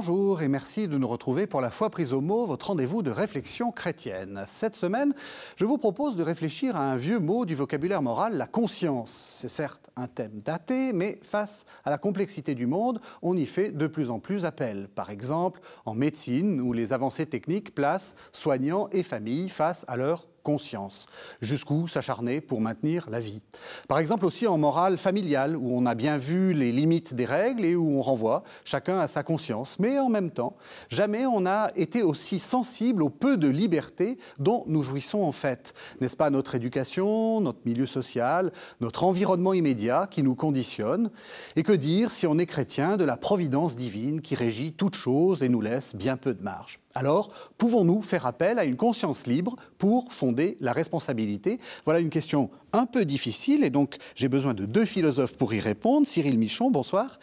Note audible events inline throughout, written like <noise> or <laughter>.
Bonjour et merci de nous retrouver pour la foi prise au mot, votre rendez-vous de réflexion chrétienne. Cette semaine, je vous propose de réfléchir à un vieux mot du vocabulaire moral, la conscience. C'est certes un thème daté, mais face à la complexité du monde, on y fait de plus en plus appel. Par exemple, en médecine, où les avancées techniques placent soignants et familles face à leurs conscience. Jusqu'où s'acharner pour maintenir la vie. Par exemple aussi en morale familiale, où on a bien vu les limites des règles et où on renvoie chacun à sa conscience. Mais en même temps, jamais on n'a été aussi sensible au peu de liberté dont nous jouissons en fait. N'est-ce pas notre éducation, notre milieu social, notre environnement immédiat qui nous conditionne Et que dire si on est chrétien de la providence divine qui régit toute chose et nous laisse bien peu de marge? Alors, pouvons-nous faire appel à une conscience libre pour fonder la responsabilité? Voilà une question un peu difficile et donc j'ai besoin de deux philosophes pour y répondre. Cyril Michon, bonsoir.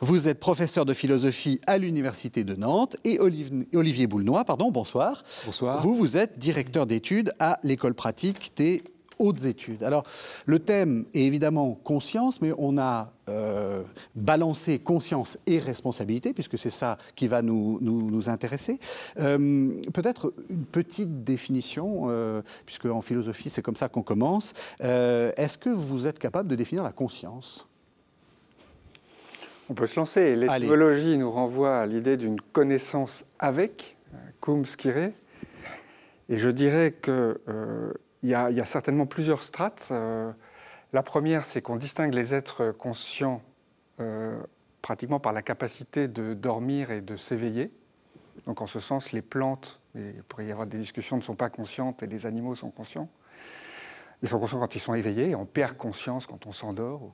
Vous êtes professeur de philosophie à l'Université de Nantes et Olivier Boulnois, pardon, bonsoir. Bonsoir. Vous, vous êtes directeur d'études à l'école pratique des hautes études. Alors, le thème est évidemment conscience, mais on a euh, balancé conscience et responsabilité, puisque c'est ça qui va nous, nous, intéresser. Euh, peut-être une petite définition, euh, puisque en philosophie, c'est comme ça qu'on commence. Est-ce que vous êtes capable de définir la conscience? On peut se lancer. L'étymologie nous renvoie à l'idée d'une connaissance avec, cum scire. Et je dirais que il y, a, certainement plusieurs strates. Euh, la première, c'est qu'on distingue les êtres conscients euh, pratiquement par la capacité de dormir et de s'éveiller. Donc en ce sens, les plantes, il pourrait y avoir des discussions, ne sont pas conscientes et les animaux sont conscients. Ils sont conscients quand ils sont éveillés, et on perd conscience quand on s'endort.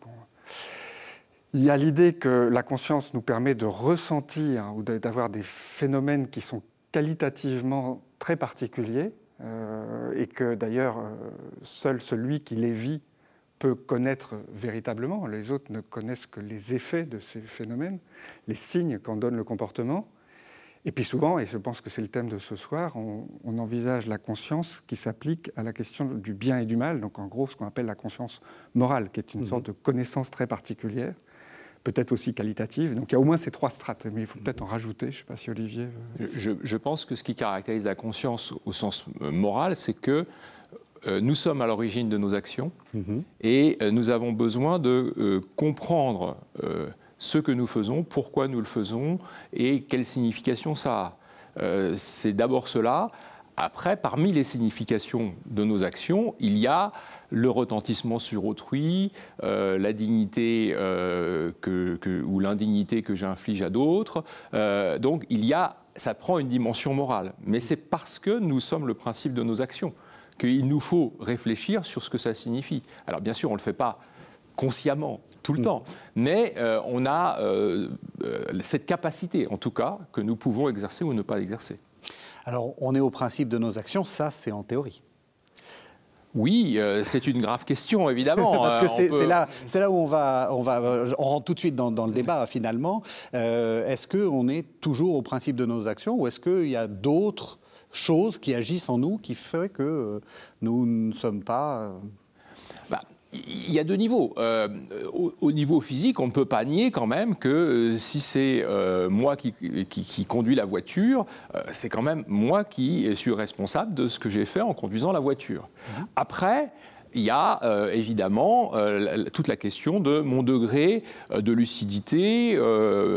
Il y a l'idée que la conscience nous permet de ressentir ou d'avoir des phénomènes qui sont qualitativement très particuliers, et que d'ailleurs euh, seul celui qui les vit peut connaître véritablement. Les autres ne connaissent que les effets de ces phénomènes, les signes qu'en donne le comportement. Et puis souvent, et je pense que c'est le thème de ce soir, on, on envisage la conscience qui s'applique à la question du bien et du mal, donc en gros ce qu'on appelle la conscience morale, qui est une mmh. sorte de connaissance très particulière peut-être aussi qualitative. Donc il y a au moins ces trois strates, mais il faut peut-être en rajouter. Je ne sais pas si Olivier. Je, pense que ce qui caractérise la conscience au sens euh, moral, c'est que euh, nous sommes à l'origine de nos actions mhm. et euh, nous avons besoin de comprendre ce que nous faisons, pourquoi nous le faisons et quelle signification ça a. c'est d'abord cela. Après, parmi les significations de nos actions, il y a le retentissement sur autrui, euh, la dignité euh, ou l'indignité que j'inflige à d'autres. Euh, donc il y a, ça prend une dimension morale. Mais c'est parce que nous sommes le principe de nos actions qu'il nous faut réfléchir sur ce que ça signifie. Alors bien sûr, on ne le fait pas consciemment tout le mm. temps, mais on a cette capacité, en tout cas, que nous pouvons exercer ou ne pas exercer. Alors on est au principe de nos actions, ça c'est en théorie. Oui, euh, c'est une grave question, évidemment. <laughs> Parce que euh, c'est là, là où on va, on va, on rentre tout de suite dans, le débat <laughs> finalement. Euh, est-ce qu'on est toujours au principe de nos actions ou est-ce qu'il y a d'autres choses qui agissent en nous qui font que nous ne sommes pas il y a deux niveaux. Euh, au, niveau physique, on ne peut pas nier quand même que euh, si c'est euh, moi qui, qui, conduis la voiture, c'est quand même moi qui suis responsable de ce que j'ai fait en conduisant la voiture. Mhm. Après, il y a évidemment toute la question de mon degré de lucidité,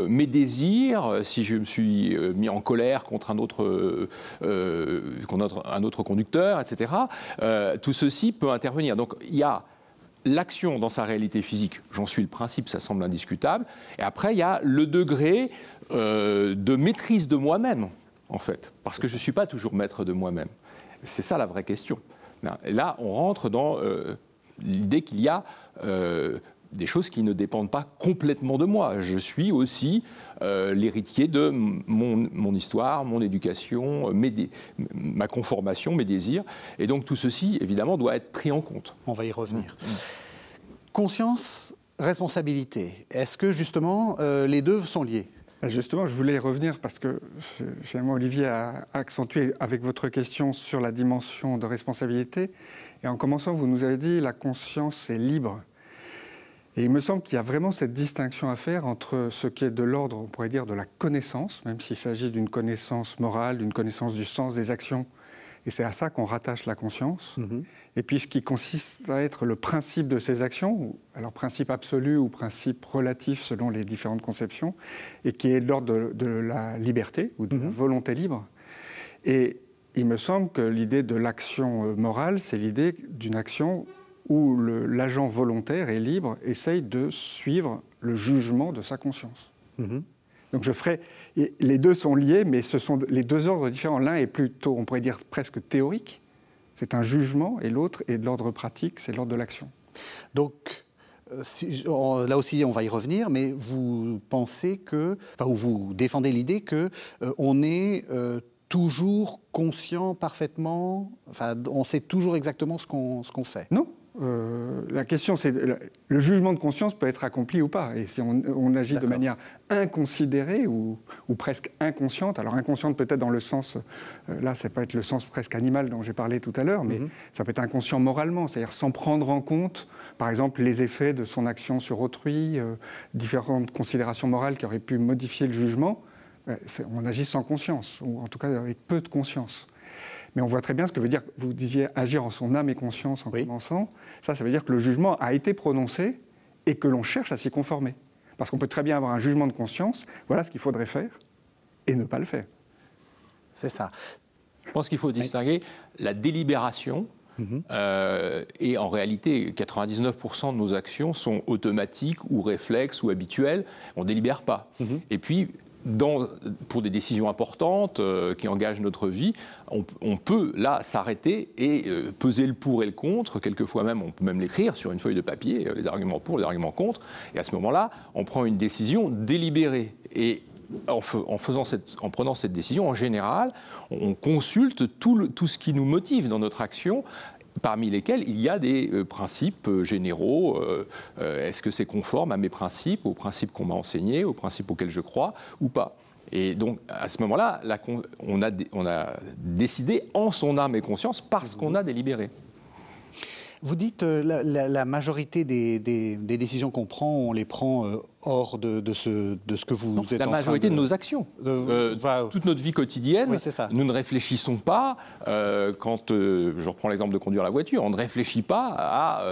mes désirs, si je me suis mis en colère contre un autre, contre un autre conducteur, etc. tout ceci peut intervenir. Donc il y a l'action dans sa réalité physique, j'en suis le principe, ça semble indiscutable. Et après, il y a le degré euh, de maîtrise de moi-même, en fait, parce que je ne suis pas toujours maître de moi-même. C'est ça la vraie question. là, on rentre dans euh, l'idée qu'il y a euh, des choses qui ne dépendent pas complètement de moi. Je suis aussi euh, l'héritier de mon, histoire, mon éducation, ma conformation, mes désirs. Et donc tout ceci, évidemment, doit être pris en compte. On va y revenir. Mmh. Conscience, responsabilité. Est-ce que justement euh, les deux sont liés? Ben, Justement, je voulais y revenir parce que finalement Olivier a accentué avec votre question sur la dimension de responsabilité. Et en commençant, vous nous avez dit la conscience est libre. Et il me semble qu'il y a vraiment cette distinction à faire entre ce qui est de l'ordre, on pourrait dire, de la connaissance, même s'il s'agit d'une connaissance morale, d'une connaissance du sens des actions, et c'est à ça qu'on rattache la conscience, mm-hmm. et puis ce qui consiste à être le principe de ces actions, alors principe absolu ou principe relatif selon les différentes conceptions, et qui est de l'ordre de, la liberté ou de la mm-hmm. volonté libre. Et il me semble que l'idée de l'action euh, morale, c'est l'idée d'une action où l'agent volontaire et libre essaye de suivre le jugement de sa conscience. Mhm. Donc je ferai. Les deux sont liés, mais ce sont les deux ordres différents. L'un est plutôt, on pourrait dire, presque théorique. C'est un jugement, et l'autre est de l'ordre pratique, c'est l'ordre de l'action. Donc, euh, là aussi, on va y revenir, mais vous pensez que, enfin, ou vous défendez l'idée que euh, on est euh, toujours conscient parfaitement, enfin, on sait toujours exactement ce qu'on ce qu'on fait. Non, euh, la question, c'est le jugement de conscience peut être accompli ou pas. Et si on, agit de manière inconsidérée ou, presque inconsciente, alors inconsciente peut-être dans le sens, euh, là, ça peut être le sens presque animal dont j'ai parlé tout à l'heure, mais mhm. ça peut être inconscient moralement, c'est-à-dire sans prendre en compte, par exemple, les effets de son action sur autrui, euh, différentes considérations morales qui auraient pu modifier le jugement. on agit sans conscience, ou en tout cas avec peu de conscience. Mais on voit très bien ce que veut dire, vous disiez agir en son âme et conscience en commençant. Ça, ça veut dire que le jugement a été prononcé et que l'on cherche à s'y conformer. Parce qu'on peut très bien avoir un jugement de conscience, voilà ce qu'il faudrait faire, et ne pas le faire. C'est ça. Je pense qu'il faut distinguer la délibération mhm. euh, et en réalité, 99% de nos actions sont automatiques ou réflexes ou habituelles. On ne délibère pas. Mhm. Et puis, pour des décisions importantes euh, qui engagent notre vie, on, peut là s'arrêter et euh, peser le pour et le contre. Quelquefois même, on peut même l'écrire sur une feuille de papier, euh, les arguments pour, les arguments contre. Et à ce moment-là, on prend une décision délibérée. Et en, faisant cette, en, prenant cette décision, en général, on consulte tout, tout, ce qui nous motive dans notre action parmi lesquels il y a des euh, principes euh, généraux. Euh, est-ce que c'est conforme à mes principes, aux principes qu'on m'a enseignés, aux principes auxquels je crois ou pas et donc, à ce moment-là, on a, décidé en son âme et conscience parce qu'on a délibéré. Vous dites euh, la, majorité des, décisions qu'on prend, on les prend hors de, de, ce, de ce que vous êtes La majorité de... nos actions. Euh, toute notre vie quotidienne, nous ne réfléchissons pas, quand je reprends l'exemple de conduire la voiture, on ne réfléchit pas à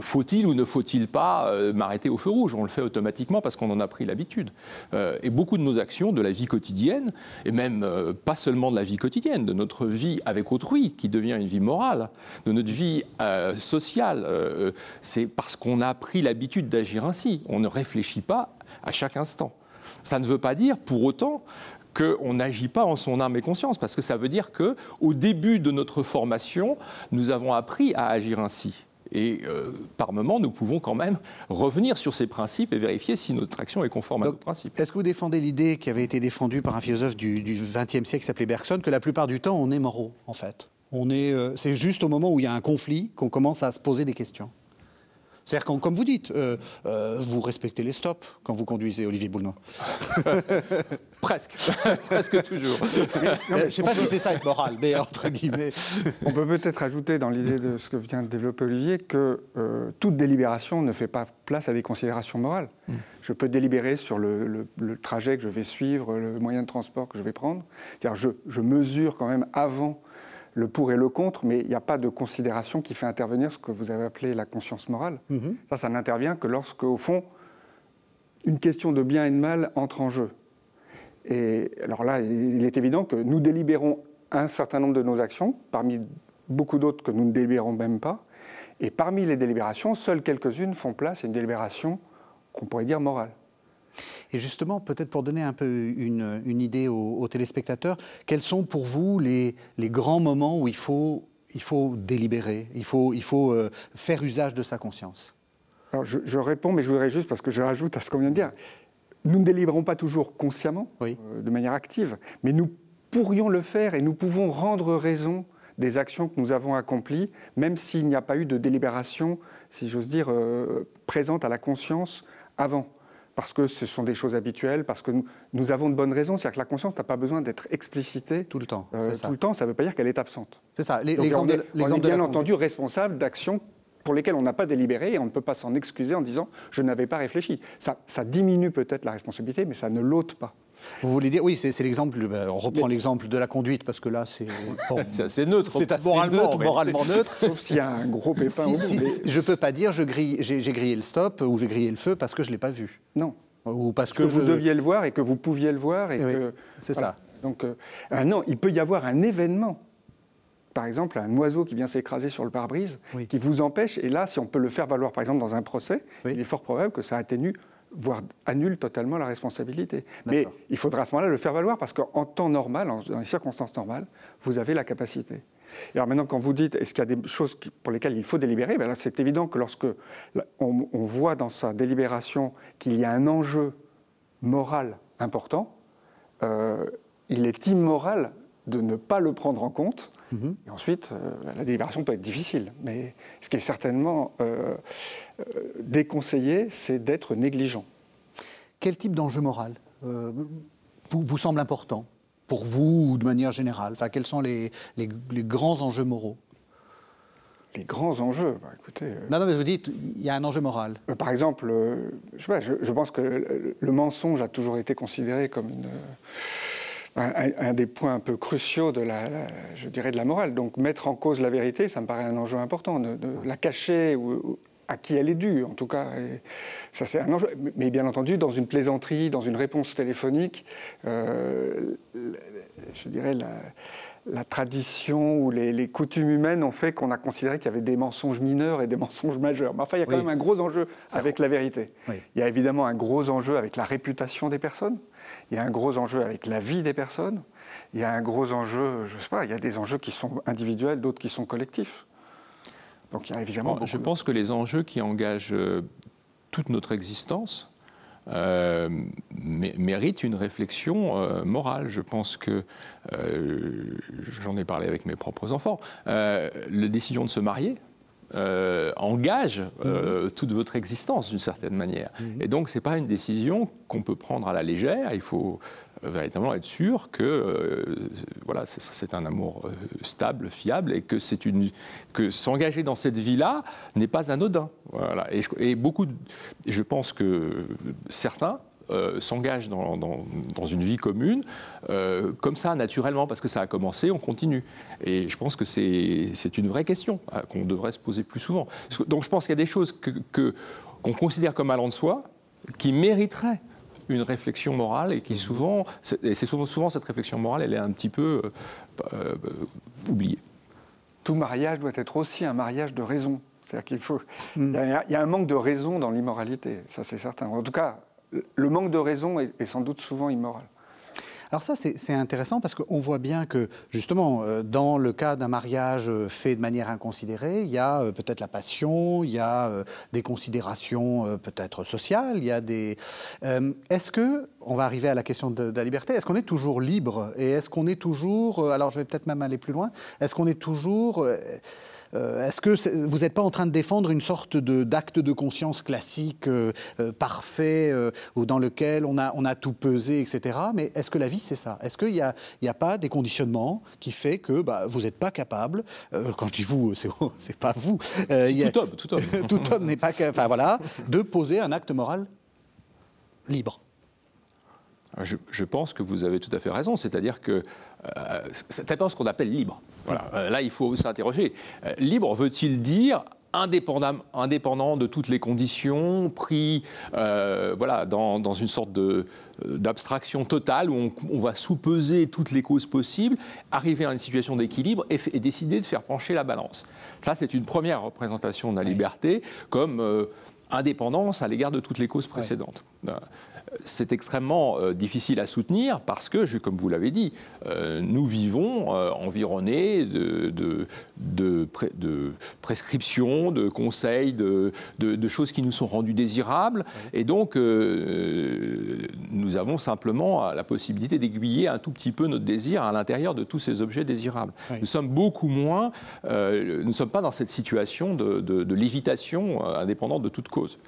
faut-il ou ne faut-il pas m'arrêter au feu rouge. On le fait automatiquement parce qu'on en a pris l'habitude. et beaucoup de nos actions, de la vie quotidienne, et même pas seulement de la vie quotidienne, de notre vie avec autrui, qui devient une vie morale, de notre vie euh, sociale. Euh, c'est parce qu'on a pris l'habitude d'agir ainsi. On ne réfléchit pas à chaque instant. Ça ne veut pas dire pour autant qu'on n'agit pas en son âme et conscience, parce que ça veut dire que au début de notre formation, nous avons appris à agir ainsi. Et euh, par moment, nous pouvons quand même revenir sur ces principes et vérifier si notre action est conforme à nos principes. Est-ce que vous défendez l'idée qui avait été défendue par un philosophe du XXe siècle qui s'appelait Bergson, que la plupart du temps, on est moraux, en fait? Euh, c'est juste au moment où il y a un conflit qu'on commence à se poser des questions. C'est-à-dire, comme vous dites, euh, euh, vous respectez les stops quand vous conduisez, Olivier Boulnois. <laughs> Presque, <laughs> presque toujours. <laughs> je ne sais pas si c'est ça être moral, mais entre guillemets. On peut peut-être ajouter dans l'idée de ce que vient de développer Olivier que toute délibération ne fait pas place à des considérations morales. Mm. Je peux délibérer sur le, trajet que je vais suivre, le moyen de transport que je vais prendre. C'est-à-dire, je, je mesure quand même avant le pour et le contre, mais il n'y a pas de considération qui fait intervenir ce que vous avez appelé la conscience morale. Mhm. Ça, ça n'intervient que lorsque, au fond, une question de bien et de mal entre en jeu. Et alors là, il est évident que nous délibérons un certain nombre de nos actions, parmi beaucoup d'autres que nous ne délibérons même pas. Et parmi les délibérations, seules quelques-unes font place à une délibération qu'on pourrait dire morale. Et justement, peut-être pour donner un peu une, idée aux, téléspectateurs, quels sont pour vous les, grands moments où il faut, il faut délibérer, il faut, il faut euh, faire usage de sa conscience? Alors je, réponds, mais je voudrais juste, parce que je rajoute à ce qu'on vient de dire, nous ne délibérons pas toujours consciemment, euh, de manière active, mais nous pourrions le faire et nous pouvons rendre raison des actions que nous avons accomplies, même s'il n'y a pas eu de délibération, si j'ose dire, euh, présente à la conscience avant parce que ce sont des choses habituelles, parce que nous, avons de bonnes raisons. C'est-à-dire que la conscience n'a pas besoin d'être explicitée tout le temps. Euh, tout le temps, ça ne veut pas dire qu'elle est absente. C'est ça. L'exemple on est, bien entendu responsable d'actions pour lesquels on n'a pas délibéré et on ne peut pas s'en excuser en disant je n'avais pas réfléchi. Ça, ça diminue peut-être la responsabilité, mais ça ne l'ôte pas. Vous voulez dire, oui, c'est l'exemple, ben, on reprend l'exemple de la conduite parce que là, c'est. c'est assez neutre, c'est assez moralement, neutre, moralement neutre. Sauf s'il y a un gros pépin au bout, Je ne peux pas dire j'ai grillé le stop ou j'ai grillé le feu parce que je ne l'ai pas vu. Non. Ou parce, que, vous deviez le voir et que vous pouviez le voir. et que C'est ça. Donc, euh, ah non, il peut y avoir un événement par exemple, un oiseau qui vient s'écraser sur le pare-brise, qui vous empêche, et là, si on peut le faire valoir, par exemple, dans un procès, il est fort probable que ça atténue voire annule totalement la responsabilité. Mais il faudra à ce moment-là le faire valoir parce qu'en temps normal, dans les circonstances normales, vous avez la capacité. alors maintenant, quand vous dites est-ce qu'il y a des choses pour lesquelles il faut délibérer, ben c'est évident que lorsque on, voit dans sa délibération qu'il y a un enjeu moral important, euh, il est immoral de ne pas le prendre en compte. Mhm. Et ensuite, euh, la délibération peut être difficile. Mais ce qui est certainement euh, euh, déconseillé, c'est d'être négligent. Quel type d'enjeu moral vous, semble important pour vous ou de manière générale? Enfin, Quels sont les, les, grands enjeux moraux? Les grands enjeux, bah, écoutez. Non, non, mais vous dites, il y a un enjeu moral. par exemple, je, sais pas, je, pense que le, mensonge a toujours été considéré comme une, un, des points un peu cruciaux de la, je dirais, de la morale. Donc mettre en cause la vérité, ça me paraît un enjeu important. De, la cacher ou, à qui elle est due, en tout cas. ça, c'est un enjeu. Mais bien entendu, dans une plaisanterie, dans une réponse téléphonique, euh, je dirais la, tradition ou les, coutumes humaines ont fait qu'on a considéré qu'il y avait des mensonges mineurs et des mensonges majeurs. Mais enfin, il y a quand même un gros enjeu avec la vérité. Il y a évidemment un gros enjeu avec la réputation des personnes. Il y a un gros enjeu avec la vie des personnes. Il y a un gros enjeu, je ne sais pas, il y a des enjeux qui sont individuels, d'autres qui sont collectifs. Donc il y a évidemment. je pense que les enjeux qui engagent euh, toute notre existence euh, méritent une réflexion euh, morale. Je pense que, j'en ai parlé avec mes propres enfants, la décision de se marier, euh, engage euh, mhm. toute votre existence d'une certaine manière. Mhm. Et donc, ce n'est pas une décision qu'on peut prendre à la légère. Il faut euh, véritablement être sûr que voilà, c'est un amour stable, fiable, et que, une, que s'engager dans cette vie-là n'est pas anodin. Voilà. Et, et beaucoup, je pense que certains euh, s'engage dans, une vie commune, euh, comme ça, naturellement, parce que ça a commencé, on continue. Et je pense que c'est une vraie question euh, qu'on devrait se poser plus souvent. Donc je pense qu'il y a des choses qu'on que, qu'on considère comme allant de soi, qui mériteraient une réflexion morale et qui souvent, et c'est souvent, souvent cette réflexion morale, elle est un petit peu oubliée. Tout mariage doit être aussi un mariage de raison. C'est-à-dire qu'il faut. Mm. Il y, a un manque de raison dans l'immoralité, ça c'est certain. En tout cas, le manque de raison est, sans doute souvent immoral. Alors ça, c'est intéressant parce qu'on voit bien que, justement, euh, dans le cas d'un mariage euh, fait de manière inconsidérée, il y a euh, peut-être la passion, il y a des considérations peut-être sociales, il y a des... est-ce que, on va arriver à la question de, de la liberté, est-ce qu'on est toujours libre Et est-ce qu'on est toujours, alors je vais peut-être même aller plus loin, est-ce qu'on est toujours... Euh, est-ce que vous n'êtes pas en train de défendre une sorte d'acte de, conscience classique, euh, euh, parfait, ou dans lequel on a, on a tout pesé, etc. Mais est-ce que la vie, c'est ça? Est-ce qu'il n'y a, a, pas des conditionnements qui fait que bah, vous n'êtes pas capable, quand je dis vous, <laughs> c'est pas vous, tout homme, tout homme, <laughs> tout homme n'est pas enfin voilà, de poser un acte moral libre. Je, pense que vous avez tout à fait raison, c'est-à-dire que euh, c'est ce qu'on appelle libre. Voilà. Euh, là, il faut s'interroger. Euh, libre veut-il dire indépendant, indépendant de toutes les conditions, pris voilà, dans, une sorte d'abstraction totale où on, on, va sous-peser toutes les causes possibles, arriver à une situation d'équilibre et, et, décider de faire pencher la balance. Ça, c'est une première représentation de la liberté comme indépendance à l'égard de toutes les causes précédentes c'est extrêmement euh, difficile à soutenir parce que, comme vous l'avez dit, euh, nous vivons euh, environnés de, de, prescriptions, de conseils, de, choses qui nous sont rendues désirables. Et donc, nous avons simplement la possibilité d'aiguiller un tout petit peu notre désir à l'intérieur de tous ces objets désirables. Nous sommes beaucoup moins, nous ne sommes pas dans cette situation de, lévitation indépendante de toute cause,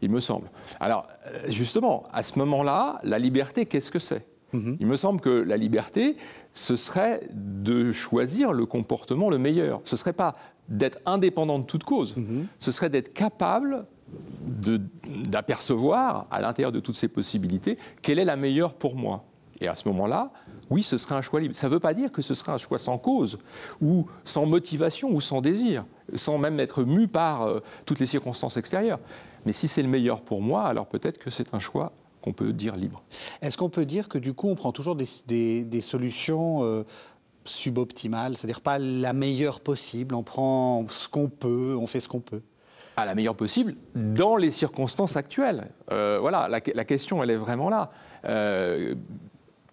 il me semble. Alors, justement, à ce moment-là, la liberté, qu'est-ce que c'est? Mhm. Il me semble que la liberté, ce serait de choisir le comportement le meilleur. Ce ne serait pas d'être indépendant de toute cause. Mhm. Ce serait d'être capable d'apercevoir, à l'intérieur de toutes ces possibilités, quelle est la meilleure pour moi. Et à ce moment-là, oui, ce serait un choix libre. Ça ne veut pas dire que ce serait un choix sans cause, ou sans motivation, ou sans désir, sans même être mu par euh, toutes les circonstances extérieures. Mais si c'est le meilleur pour moi, alors peut-être que c'est un choix qu'on peut dire libre. Est-ce qu'on peut dire que du coup, on prend toujours des, des- des solutions euh, suboptimales, c'est-à-dire pas la meilleure possible, on prend ce qu'on peut, on fait ce qu'on peut? À la meilleure possible dans les circonstances actuelles. Euh, voilà, la, la question, elle est vraiment là. Euh,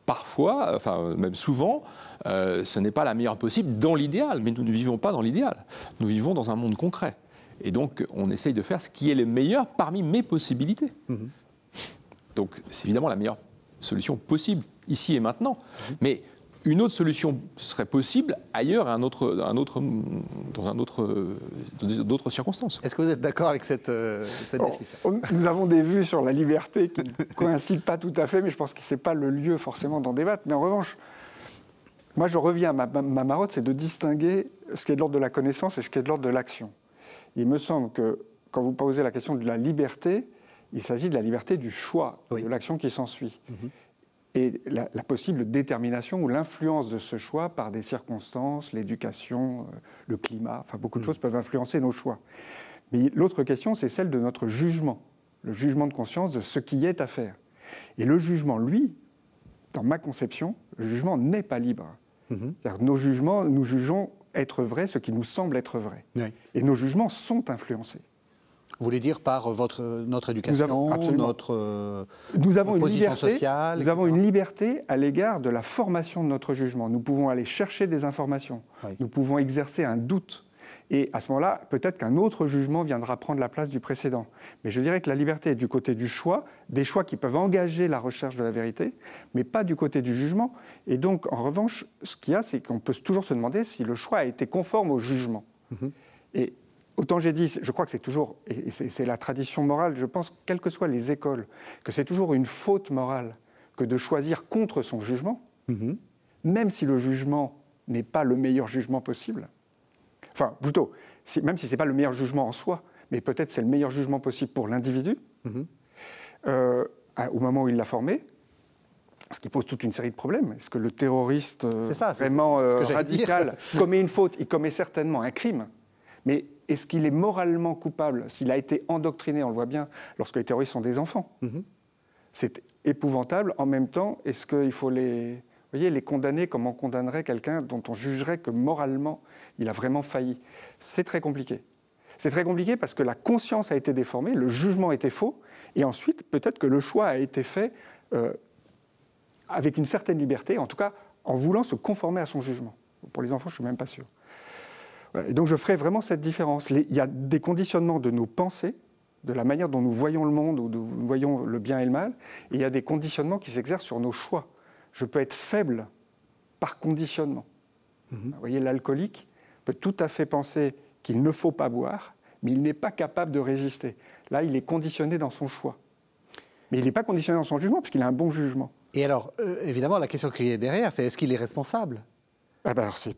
parfois, enfin même souvent, euh, ce n'est pas la meilleure possible dans l'idéal, mais nous ne vivons pas dans l'idéal. Nous vivons dans un monde concret. Et donc, on essaye de faire ce qui est le meilleur parmi mes possibilités. Donc, c'est évidemment la meilleure solution possible, ici et maintenant. Mais une autre solution serait possible ailleurs, à un autre, un autre, dans un autre, d'autres circonstances. Est-ce que vous êtes d'accord avec cette, euh, cette Bon, définition? on- nous avons des vues sur la liberté qui ne <laughs> coïncident pas tout à fait, mais je pense que ce n'est pas le lieu forcément d'en débattre. Mais en revanche, moi je reviens à ma, ma- ma marotte, c'est de distinguer ce qui est de l'ordre de la connaissance et ce qui est de l'ordre de l'action. Il me semble que quand vous posez la question de la liberté, il s'agit de la liberté du choix, Oui. de l'action qui s'ensuit. Et la, la possible détermination ou l'influence de ce choix par des circonstances, l'éducation, euh, le climat, enfin beaucoup de choses peuvent influencer nos choix. Mais l'autre question, c'est celle de notre jugement, le jugement de conscience de ce qui est à faire. Et le jugement, lui, dans ma conception, le jugement n'est pas libre. Mhm. C'est-à-dire, nos jugements, nous jugeons être vrai ce qui nous semble être vrai. Oui. Et nos jugements sont influencés. Vous voulez dire par votre, notre éducation, avons- notre... euh, Nous avons une position liberté, sociale, nous avons une liberté à l'égard de la formation de notre jugement. Nous pouvons aller chercher des informations. Oui. Nous pouvons exercer un doute. Et à ce moment-là, peut-être qu'un autre jugement viendra prendre la place du précédent. Mais je dirais que la liberté est du côté du choix, des choix qui peuvent engager la recherche de la vérité, mais pas du côté du jugement. Et donc, en revanche, ce qu'il y a, c'est qu'on peut toujours se demander si le choix a été conforme au jugement. Et autant j'ai dit, je crois que c'est toujours, et c'est c'est la tradition morale, je pense, quelles que soient les écoles, que c'est toujours une faute morale que de choisir contre son jugement, Mhm. même si le jugement n'est pas le meilleur jugement possible. Enfin, plutôt, si- même si ce n'est pas le meilleur jugement en soi, mais peut-être c'est le meilleur jugement possible pour l'individu, Mhm. euh, au moment où il l'a formé, ce qui pose toute une série de problèmes. Est-ce que le terroriste euh, ça, vraiment euh, radical <laughs> commet une faute Il commet certainement un crime. Mais est-ce qu'il est moralement coupable s'il a été endoctriné On le voit bien lorsque les terroristes sont des enfants? Mhm. C'est épouvantable. En même temps, est-ce qu'il faut les, vous voyez, les condamner comme on condamnerait quelqu'un dont on jugerait que moralement il a vraiment failli C'est très compliqué. C'est très compliqué parce que la conscience a été déformée, le jugement était faux, et ensuite peut-être que le choix a été fait euh, avec une certaine liberté, en tout cas en voulant se conformer à son jugement. Pour les enfants, je ne suis même pas sûr. Donc je ferai vraiment cette différence. Il y a des conditionnements de nos pensées, de la manière dont nous voyons le monde ou nous voyons le bien et le mal, et il y a des conditionnements qui s'exercent sur nos choix. Je peux être faible par conditionnement. Vous voyez, l'alcoolique peut tout à fait penser qu'il ne faut pas boire, mais il n'est pas capable de résister. Là, il est conditionné dans son choix. Mais il n'est pas conditionné dans son jugement, parce qu'il a un bon jugement. Et alors, euh, évidemment, la question qui est derrière, c'est est-ce qu'il est responsable? Ah ben alors, c'est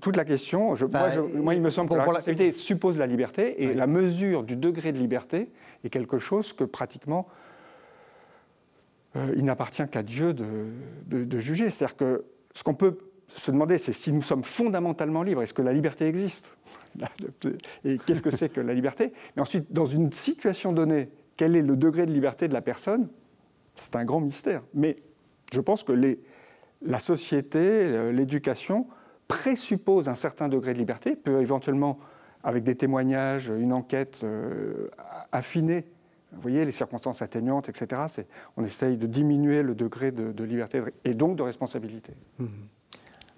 toute la question. Je- moi, je- moi, il me semble que la pour la- responsabilité suppose la liberté, et Oui. la mesure du degré de liberté est quelque chose que pratiquement euh, il n'appartient qu'à Dieu de, de- juger. C'est-à-dire que ce qu'on peut se demander, c'est si nous sommes fondamentalement libres, est-ce que la liberté existe <laughs> Et qu'est-ce que c'est que la liberté? Mais ensuite, dans une situation donnée, quel est le degré de liberté de la personne? C'est un grand mystère. Mais je pense que la société, euh, l'éducation présuppose un certain degré de liberté, peut éventuellement, avec des témoignages, une enquête euh, affiner, vous voyez, les circonstances atténuantes, etc. C'est- On essaye de diminuer le degré de, de liberté et donc de responsabilité.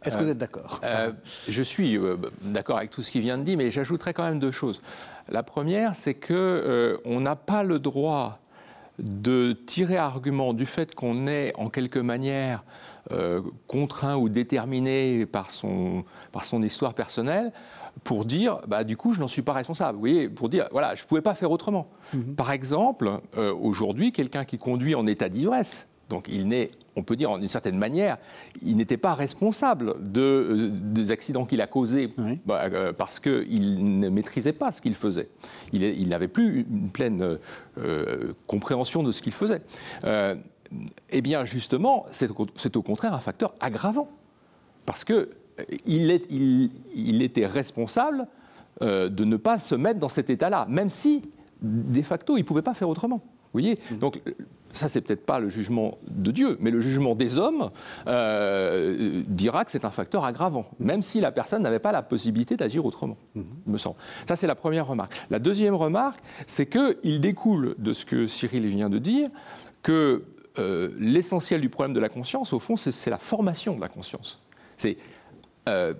Est-ce que vous êtes d'accord? Euh, je suis euh, d'accord avec tout ce qui vient de dire, mais j'ajouterais quand même deux choses. La première, c'est que euh, on n'a pas le droit de tirer argument du fait qu'on est en quelque manière euh, contraint ou déterminé par son, par son histoire personnelle pour dire, bah, du coup, je n'en suis pas responsable. Vous voyez, pour dire, voilà, je ne pouvais pas faire autrement. Par exemple, euh, aujourd'hui, quelqu'un qui conduit en état d'ivresse, Donc il n'est, on peut dire d'une certaine manière, il n'était pas responsable de, euh, des accidents qu'il a causés bah, euh, parce qu'il ne maîtrisait pas ce qu'il faisait. Il, n'avait plus une pleine compréhension de ce qu'il faisait. eh bien justement, c'est au contraire un facteur aggravant parce qu'il il, était responsable de ne pas se mettre dans cet état-là, même si de facto il ne pouvait pas faire autrement. Vous voyez? Mmh. Donc ça c'est peut-être pas le jugement de Dieu, mais le jugement des hommes euh, dira que c'est un facteur aggravant, même si la personne n'avait pas la possibilité d'agir autrement, me semble. Ça c'est la première remarque. La deuxième remarque, c'est qu'il découle de ce que Cyril vient de dire que euh, l'essentiel du problème de la conscience, au fond, c'est la formation de la conscience. C'est euh,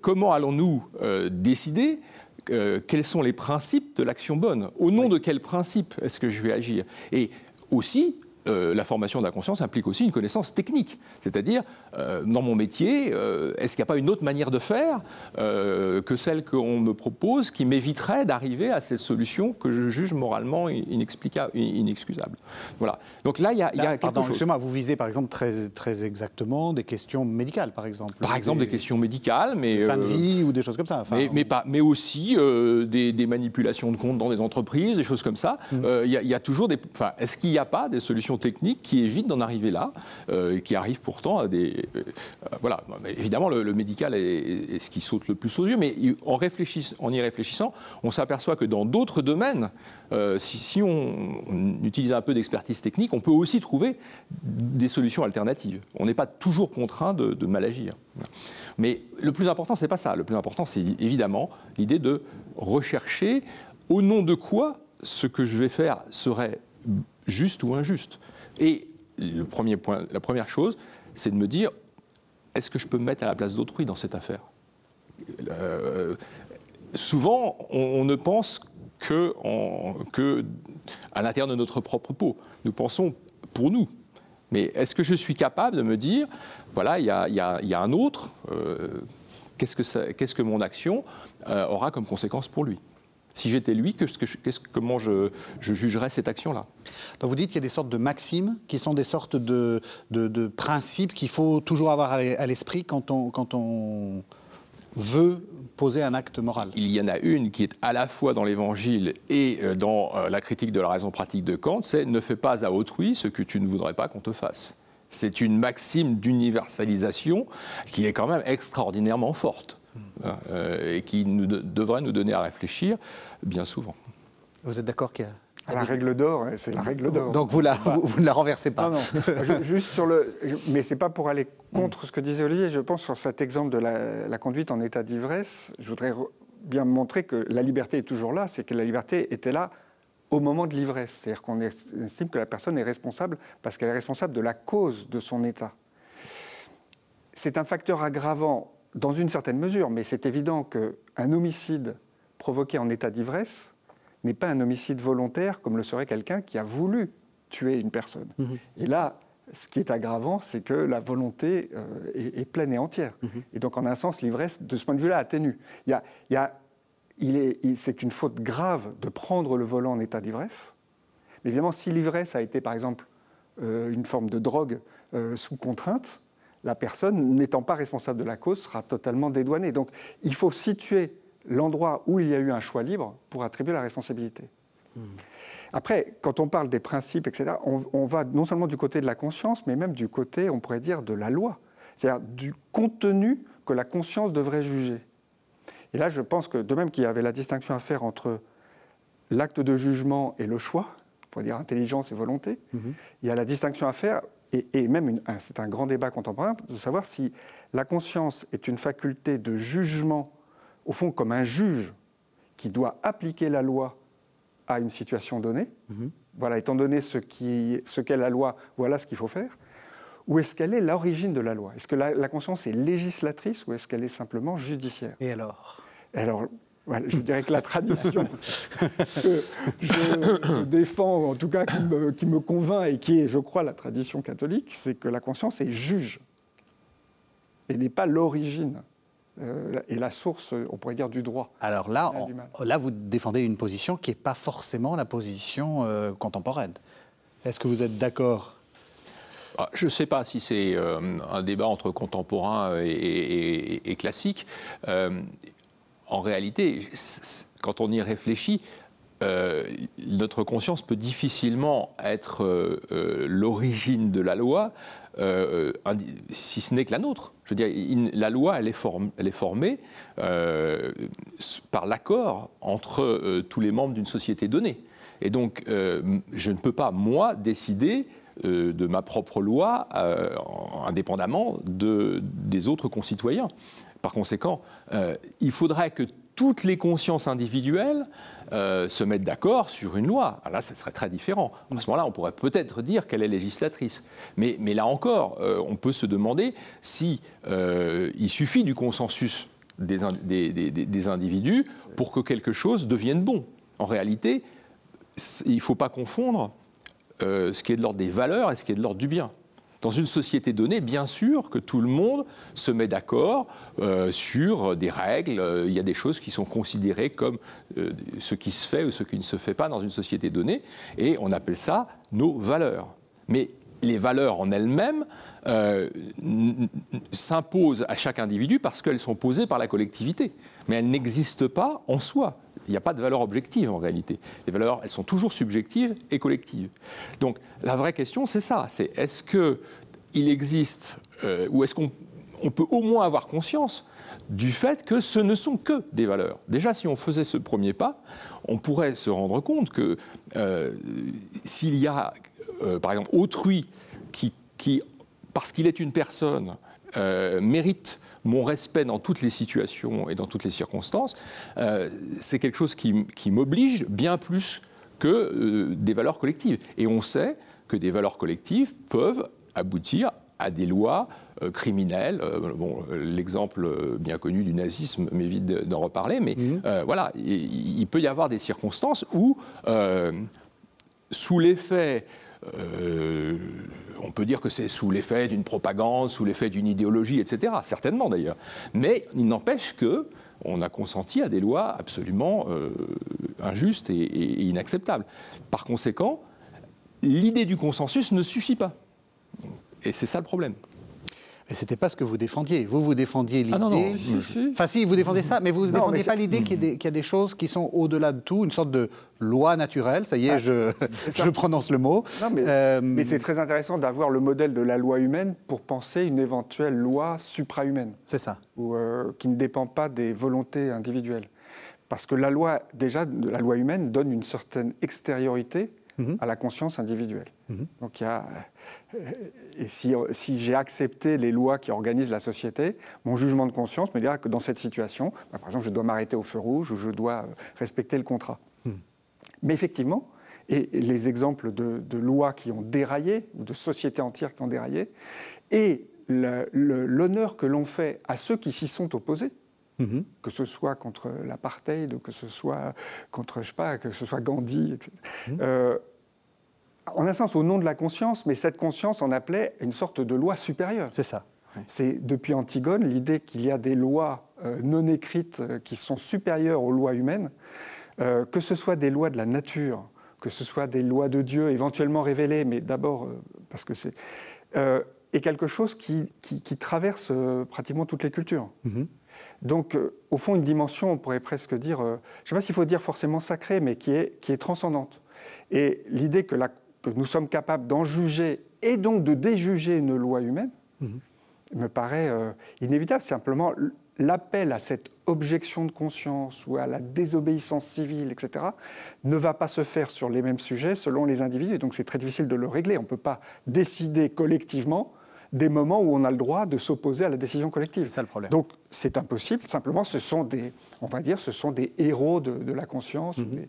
comment allons-nous décider quels sont les principes de l'action bonne? Au nom de quels principes est-ce que je vais agir? Et aussi, euh, la formation de la conscience implique aussi une connaissance technique. C'est-à-dire, euh, dans mon métier, euh, est-ce qu'il n'y a pas une autre manière de faire que celle qu'on me propose qui m'éviterait d'arriver à cette solution que je juge moralement inexplicable, inexcusable Voilà. Donc là, il y a, y a quelque pardon, chose. Vous visez par exemple très, très exactement des questions médicales, par exemple. Par exemple, des, questions médicales, mais fin de vie ou des choses comme ça. mais, mais, pas, mais aussi des, manipulations de comptes dans des entreprises, des choses comme ça. Mmh. Il y, y, a toujours des. Enfin, est-ce qu'il n'y a pas des solutions techniques qui évitent d'en arriver là, euh, qui arrivent pourtant à des... Euh, voilà, évidemment, le, médical est, ce qui saute le plus aux yeux, mais en, en y réfléchissant, on s'aperçoit que dans d'autres domaines, euh, si, on, utilise un peu d'expertise technique, on peut aussi trouver des solutions alternatives. On n'est pas toujours contraint de, de mal agir. Mais le plus important, c'est pas ça. Le plus important, c'est évidemment l'idée de rechercher au nom de quoi ce que je vais faire serait juste ou injuste. Et le premier point, la première chose, c'est de me dire, est-ce que je peux me mettre à la place d'autrui dans cette affaire? Euh, Souvent, on, ne pense que, à l'intérieur de notre propre peau. Nous pensons pour nous. Mais est-ce que je suis capable de me dire, voilà, il y a, un autre, euh, qu'est-ce, que qu'est-ce que mon action euh, aura comme conséquence pour lui? Si j'étais lui, que, comment je, jugerais cette action-là? Donc vous dites qu'il y a des sortes de maximes qui sont des sortes de, principes qu'il faut toujours avoir à l'esprit quand on, quand on veut poser un acte moral. Il y en a une qui est à la fois dans l'Évangile et euh, dans euh, la critique de la raison pratique de Kant, c'est ne fais pas à autrui ce que tu ne voudrais pas qu'on te fasse. C'est une maxime d'universalisation qui est quand même extraordinairement forte. Euh, et qui nous devrait nous donner à réfléchir bien souvent. Vous êtes d'accord qu'il y a la règle d'or, c'est la règle d'or. Donc vous, la, vous, ne la renversez pas. Non, non. <laughs> juste sur le, mais c'est pas pour aller contre ce que disait Olivier. Je pense sur cet exemple de la, conduite en état d'ivresse, je voudrais bien montrer que la liberté est toujours là. C'est que la liberté était là au moment de l'ivresse. C'est-à-dire qu'on estime que la personne est responsable parce qu'elle est responsable de la cause de son état. C'est un facteur aggravant dans une certaine mesure, mais c'est évident qu'un homicide provoqué en état d'ivresse n'est pas un homicide volontaire comme le serait quelqu'un qui a voulu tuer une personne. Mhm. Et là, ce qui est aggravant, c'est que la volonté euh, est, pleine et entière. Mhm. Et donc, en un sens, l'ivresse, de ce point de vue-là, atténue. Il y a, il c'est une faute grave de prendre le volant en état d'ivresse. Mais évidemment, si l'ivresse a été, par exemple, euh, une forme de drogue euh, sous contrainte, la personne, n'étant pas responsable de la cause, sera totalement dédouanée. Donc il faut situer l'endroit où il y a eu un choix libre pour attribuer la responsabilité. Hmm. Après, quand on parle des principes, etc., on, va non seulement du côté de la conscience, mais même du côté, on pourrait dire, de la loi, c'est-à-dire du contenu que la conscience devrait juger. Et là, je pense que de même qu'il y avait la distinction à faire entre l'acte de jugement et le choix, on pourrait dire intelligence et volonté, hmm. il y a la distinction à faire et, même, c'est un grand débat contemporain, de savoir si la conscience est une faculté de jugement, au fond comme un juge qui doit appliquer la loi à une situation donnée. Mhm. Voilà, étant donné ce qu'est ce la loi, voilà ce qu'il faut faire. Ou est-ce qu'elle est l'origine de la loi? Est-ce que la, la, conscience est législatrice ou est-ce qu'elle est simplement judiciaire? Et alors? Alors, je dirais que la tradition que je défends, en tout cas qui me, convainc et qui est, je crois, la tradition catholique, c'est que la conscience est juge et n'est pas l'origine euh, et la source, on pourrait dire, du droit. Alors là, là vous défendez une position qui n'est pas forcément la position euh, contemporaine. Est-ce que vous êtes d'accord? Ah, je ne sais pas si c'est euh, un débat entre contemporains et, classiques. Euh, en réalité, quand on y réfléchit, euh, notre conscience peut difficilement être l'origine de la loi, si ce n'est que la nôtre. Je veux la loi, elle est formée par l'accord entre tous les membres d'une société donnée. Et donc, je ne peux pas, moi, décider euh, de ma propre loi, euh, indépendamment de, des autres concitoyens. Par conséquent, euh, il faudrait que toutes les consciences individuelles se mettent d'accord sur une loi. Ah, là, ça serait très différent. À ce moment-là, on pourrait peut-être dire qu'elle est législatrice. Mais, là encore, on peut se demander si il suffit du consensus des, des, individus pour que quelque chose devienne bon. En réalité, il ne faut pas confondre euh, ce qui est de l'ordre des valeurs et ce qui est de l'ordre du bien. Dans une société donnée, bien sûr que tout le monde se met d'accord euh, sur des règles. Euh, il y a des choses qui sont considérées comme ce qui se fait ou ce qui ne se fait pas dans une société donnée, et on appelle ça nos valeurs. Mais les valeurs en elles-mêmes s'imposent à chaque individu parce qu'elles sont posées par la collectivité. Mais elles n'existent pas en soi. Il n'y a pas de valeur objective en réalité. Les valeurs, elles sont toujours subjectives et collectives. Donc la vraie question, c'est ça. C'est est-ce qu'il existe, euh, ou est-ce qu'on peut au moins avoir conscience du fait que ce ne sont que des valeurs. Déjà, si on faisait ce premier pas, on pourrait se rendre compte que euh, s'il y a, euh, par exemple, autrui qui, qui parce qu'il est une personne, mérite mon respect dans toutes les situations et dans toutes les circonstances, euh, c'est quelque chose qui, m'oblige bien plus que euh, des valeurs collectives. Et on sait que des valeurs collectives peuvent aboutir à des lois euh, criminelles. bon, l'exemple bien connu du nazisme m'évite d'en reparler, mais mmh. voilà, il, peut y avoir des circonstances où, sous l'effet on peut dire que c'est sous l'effet d'une propagande, sous l'effet d'une idéologie, etc. Certainement d'ailleurs. Mais il n'empêche que on a consenti à des lois absolument euh, injustes et, inacceptables. Par conséquent, l'idée du consensus ne suffit pas. Et c'est ça le problème. Mais ce n'était pas ce que vous défendiez. Vous, vous défendiez l'idée. Ah non, non. Enfin, si, vous défendez ça, mais vous ne défendez pas l'idée qu'il y, a des choses qui sont au-delà de tout, une sorte de loi naturelle. Ça y est, je, <laughs> je, prononce le mot. mais, euh, mais c'est très intéressant d'avoir le modèle de la loi humaine pour penser une éventuelle loi suprahumaine. C'est ça. Ou, euh, qui ne dépend pas des volontés individuelles. Parce que la loi, déjà, la loi humaine donne une certaine extériorité Mhm. à la conscience individuelle. Mhm. Donc il y a, euh, et si, si j'ai accepté les lois qui organisent la société, mon jugement de conscience me dira que dans cette situation, bah, par exemple, je dois m'arrêter au feu rouge ou je dois euh, respecter le contrat. Mhm. Mais effectivement, et les exemples de, lois qui ont déraillé, ou de sociétés entières qui ont déraillé, et l'honneur que l'on fait à ceux qui s'y sont opposés, que ce soit contre l'apartheid, que ce soit contre, je sais pas, que ce soit Gandhi, etc en un sens au nom de la conscience, mais cette conscience en appelait une sorte de loi supérieure. C'est ça. C'est depuis Antigone l'idée qu'il y a des lois euh, non écrites euh, qui sont supérieures aux lois humaines, euh, que ce soit des lois de la nature, que ce soit des lois de Dieu éventuellement révélées, mais d'abord parce que c'est est quelque chose qui, traverse pratiquement toutes les cultures. Mm-hmm. Donc, au fond, une dimension, on pourrait presque dire, je ne sais pas s'il faut dire forcément sacrée, mais qui est, qui est transcendante. Et l'idée que la que nous sommes capables d'en juger et donc de déjuger une loi humaine, mhm. me paraît euh, inévitable. Simplement, l'appel à cette objection de conscience ou à la désobéissance civile, etc., ne va pas se faire sur les mêmes sujets selon les individus. Donc c'est très difficile de le régler. On ne peut pas décider collectivement des moments où on a le droit de s'opposer à la décision collective. C'est ça le problème. Donc c'est impossible. Simplement, ce sont des, on va dire, ce sont des héros de, la conscience. Mhm.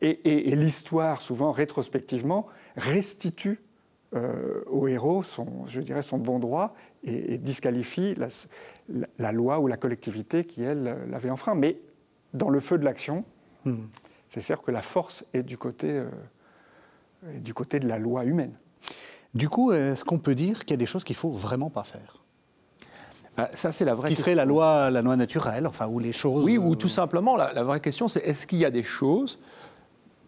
Et, l'histoire, souvent rétrospectivement, restitue euh, aux héros son, je dirais, son bon droit et, disqualifie la, loi ou la collectivité qui, elle, l'avait enfreint. Mais dans le feu de l'action, mhm. c'est sûr que la force est du côté, euh, du côté de la loi humaine. Du coup, est-ce qu'on peut dire qu'il y a des choses qu'il faut vraiment pas faire? Bah, ça, c'est la vraie. Ce qui serait la loi, la loi naturelle, enfin, où les choses. Oui, ou tout simplement, la, vraie question, c'est est-ce qu'il y a des choses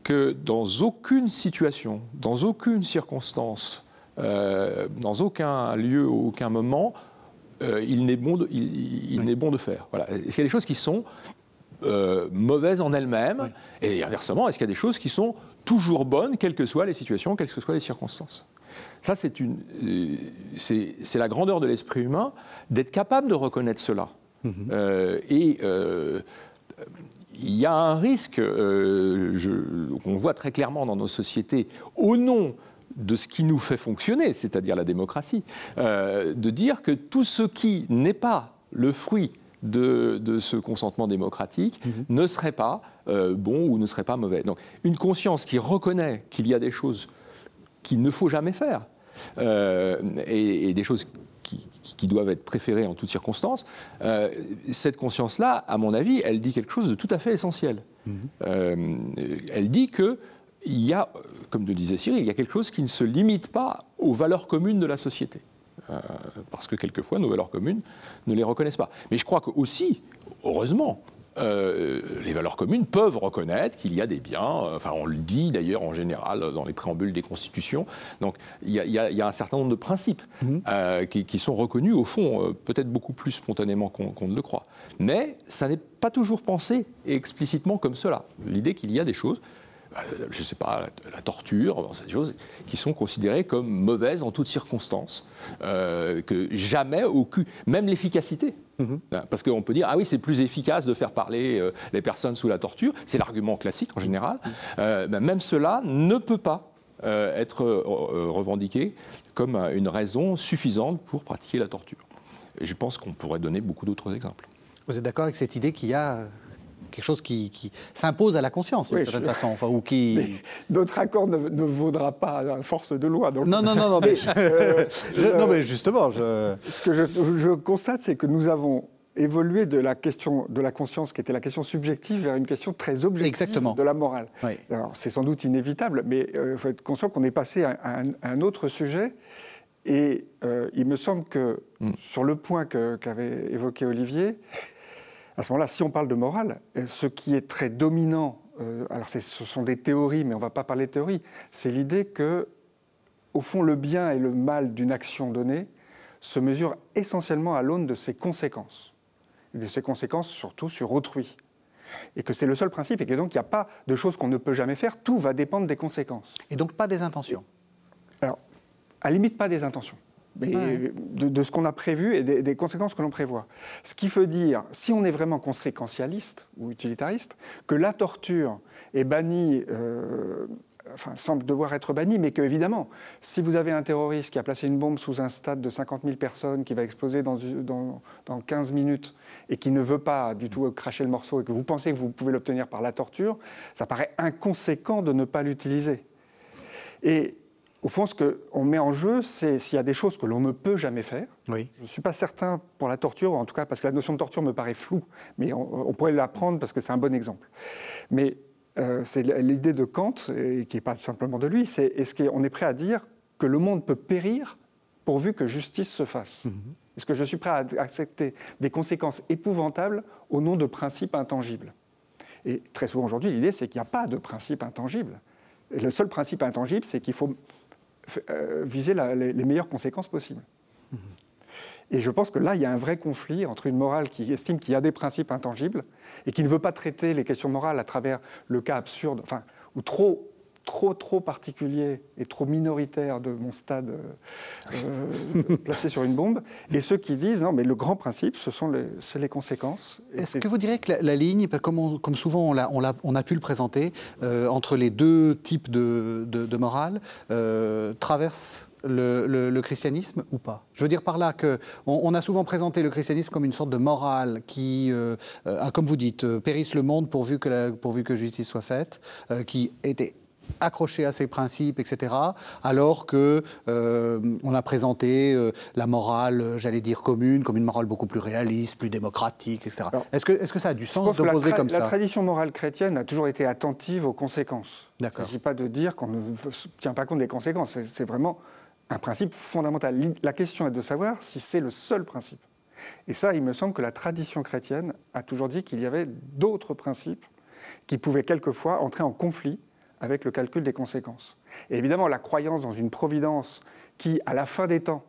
que dans aucune situation, dans aucune circonstance euh, dans aucun lieu, aucun moment, euh, il n'est bon, de, il, n'est bon de faire? Voilà. Est-ce qu'il y a des choses qui sont euh, mauvaises en elles-mêmes? Et inversement, est-ce qu'il y a des choses qui sont toujours bonnes, quelles que soient les situations, quelles que soient les circonstances Ça, c'est, une, c'est, c'est la grandeur de l'esprit humain d'être capable de reconnaître cela. Mm-hmm. et il y a un risque qu'on voit très clairement dans nos sociétés, au nom de ce qui nous fait fonctionner, c'est-à-dire la démocratie, euh, de dire que tout ce qui n'est pas le fruit de, ce consentement démocratique mhm. ne serait pas euh, bon ou ne serait pas mauvais. Donc une conscience qui reconnaît qu'il y a des choses qu'il ne faut jamais faire euh, et, des choses qui, doivent être préférées en toutes circonstances, cette conscience-là, à mon avis, elle dit quelque chose de tout à fait essentiel. Mhm. elle dit que il y a, comme le disait Cyril, il y a quelque chose qui ne se limite pas aux valeurs communes de la société. Euh, parce que quelquefois, nos valeurs communes ne les reconnaissent pas. Mais je crois que aussi, heureusement, euh, les valeurs communes peuvent reconnaître qu'il y a des biens, euh, enfin on le dit d'ailleurs en général dans les préambules des constitutions, donc il y, a, un certain nombre de principes mmh. qui, sont reconnus au fond peut-être beaucoup plus spontanément qu'on ne le croit. Mais ça n'est pas toujours pensé explicitement comme cela. L'idée qu'il y a des choses je ne sais pas, la, torture, ces choses qui sont considérées comme mauvaises en toutes circonstances, euh, que jamais aucune, même l'efficacité. Mhm. Hein, parce qu'on peut dire, ah oui, c'est plus efficace de faire parler euh, les personnes sous la torture, c'est l'argument classique en général, mhm. ben, même cela ne peut pas être revendiqué comme une raison suffisante pour pratiquer la torture. Et je pense qu'on pourrait donner beaucoup d'autres exemples. Vous êtes d'accord avec cette idée qu'il y a quelque chose qui, s'impose à la conscience, d'une certaine façon. Enfin, ou qui... Notre accord ne, vaudra pas à force de loi. Donc... Non, non, non, non, mais, <laughs> euh, non, mais justement. Je... Ce que je, constate, c'est que nous avons évolué de la question de la conscience, qui était la question subjective, vers une question très objective Exactement. de la morale. Alors, c'est sans doute inévitable, mais il euh, faut être conscient qu'on est passé à, un, autre sujet. Et euh, il me semble que, mm. sur le point qu'avait évoqué Olivier, à ce moment-là, si on parle de morale, euh, ce qui est très dominant, euh, alors ce sont des théories, mais on ne va pas parler de théories, c'est l'idée que, au fond, le bien et le mal d'une action donnée se mesurent essentiellement à l'aune de ses conséquences, et de ses conséquences surtout sur autrui. Et que c'est le seul principe, et que donc il n'y a pas de choses qu'on ne peut jamais faire, tout va dépendre des conséquences. Et donc pas des intentions Alors, à limite, pas des intentions de, ce qu'on a prévu et des, conséquences que l'on prévoit. Ce qui veut dire, si on est vraiment conséquentialiste ou utilitariste, que la torture est bannie, euh, enfin semble devoir être bannie, mais que évidemment, si vous avez un terroriste qui a placé une bombe sous un stade de 50 000 personnes qui va exploser dans, dans, dans 15 minutes et qui ne veut pas du tout cracher le morceau et que vous pensez que vous pouvez l'obtenir par la torture, ça paraît inconséquent de ne pas l'utiliser. Et au fond, ce qu'on met en jeu, c'est s'il y a des choses que l'on ne peut jamais faire. Oui. Je ne suis pas certain pour la torture, en tout cas parce que la notion de torture me paraît floue, mais on, pourrait l'apprendre parce que c'est un bon exemple. Mais euh, c'est l'idée de Kant, et qui n'est pas simplement de lui, c'est est-ce qu'on est prêt à dire que le monde peut périr pourvu que justice se fasse? Mhm. Est-ce que je suis prêt à accepter des conséquences épouvantables au nom de principes intangibles? Et très souvent aujourd'hui, l'idée, c'est qu'il n'y a pas de principe intangible. Et le seul principe intangible, c'est qu'il faut euh, viser les, meilleures conséquences possibles. Mhm. Et je pense que là, il y a un vrai conflit entre une morale qui estime qu'il y a des principes intangibles et qui ne veut pas traiter les questions morales à travers le cas absurde, enfin, ou trop trop, trop particulier et trop minoritaire de mon stade euh, euh, <laughs> placé sur une bombe, et ceux qui disent non, mais le grand principe, ce sont les, les conséquences. Est-ce que vous diriez que la, ligne, comme, comme, souvent on a, on, a, on a, pu le présenter, euh, entre les deux types de, de, morale, traverse le, christianisme ou pas? Je veux dire par là que on, a souvent présenté le christianisme comme une sorte de morale qui, comme vous dites, périsse le monde pourvu que, pourvu que justice soit faite, qui était accroché à ses principes, etc., alors que euh, on a présenté euh, la morale, j'allais dire commune, comme une morale beaucoup plus réaliste, plus démocratique, etc. Est-ce que, est que ça a du sens d'opposer comme ça? La tradition morale chrétienne a toujours été attentive aux conséquences. Il ne s'agit pas de dire qu'on ne tient pas compte des conséquences. C'est vraiment un principe fondamental. La question est de savoir si c'est le seul principe. Et ça, il me semble que la tradition chrétienne a toujours dit qu'il y avait d'autres principes qui pouvaient quelquefois entrer en conflit avec le calcul des conséquences. Et évidemment, la croyance dans une providence qui, à la fin des temps,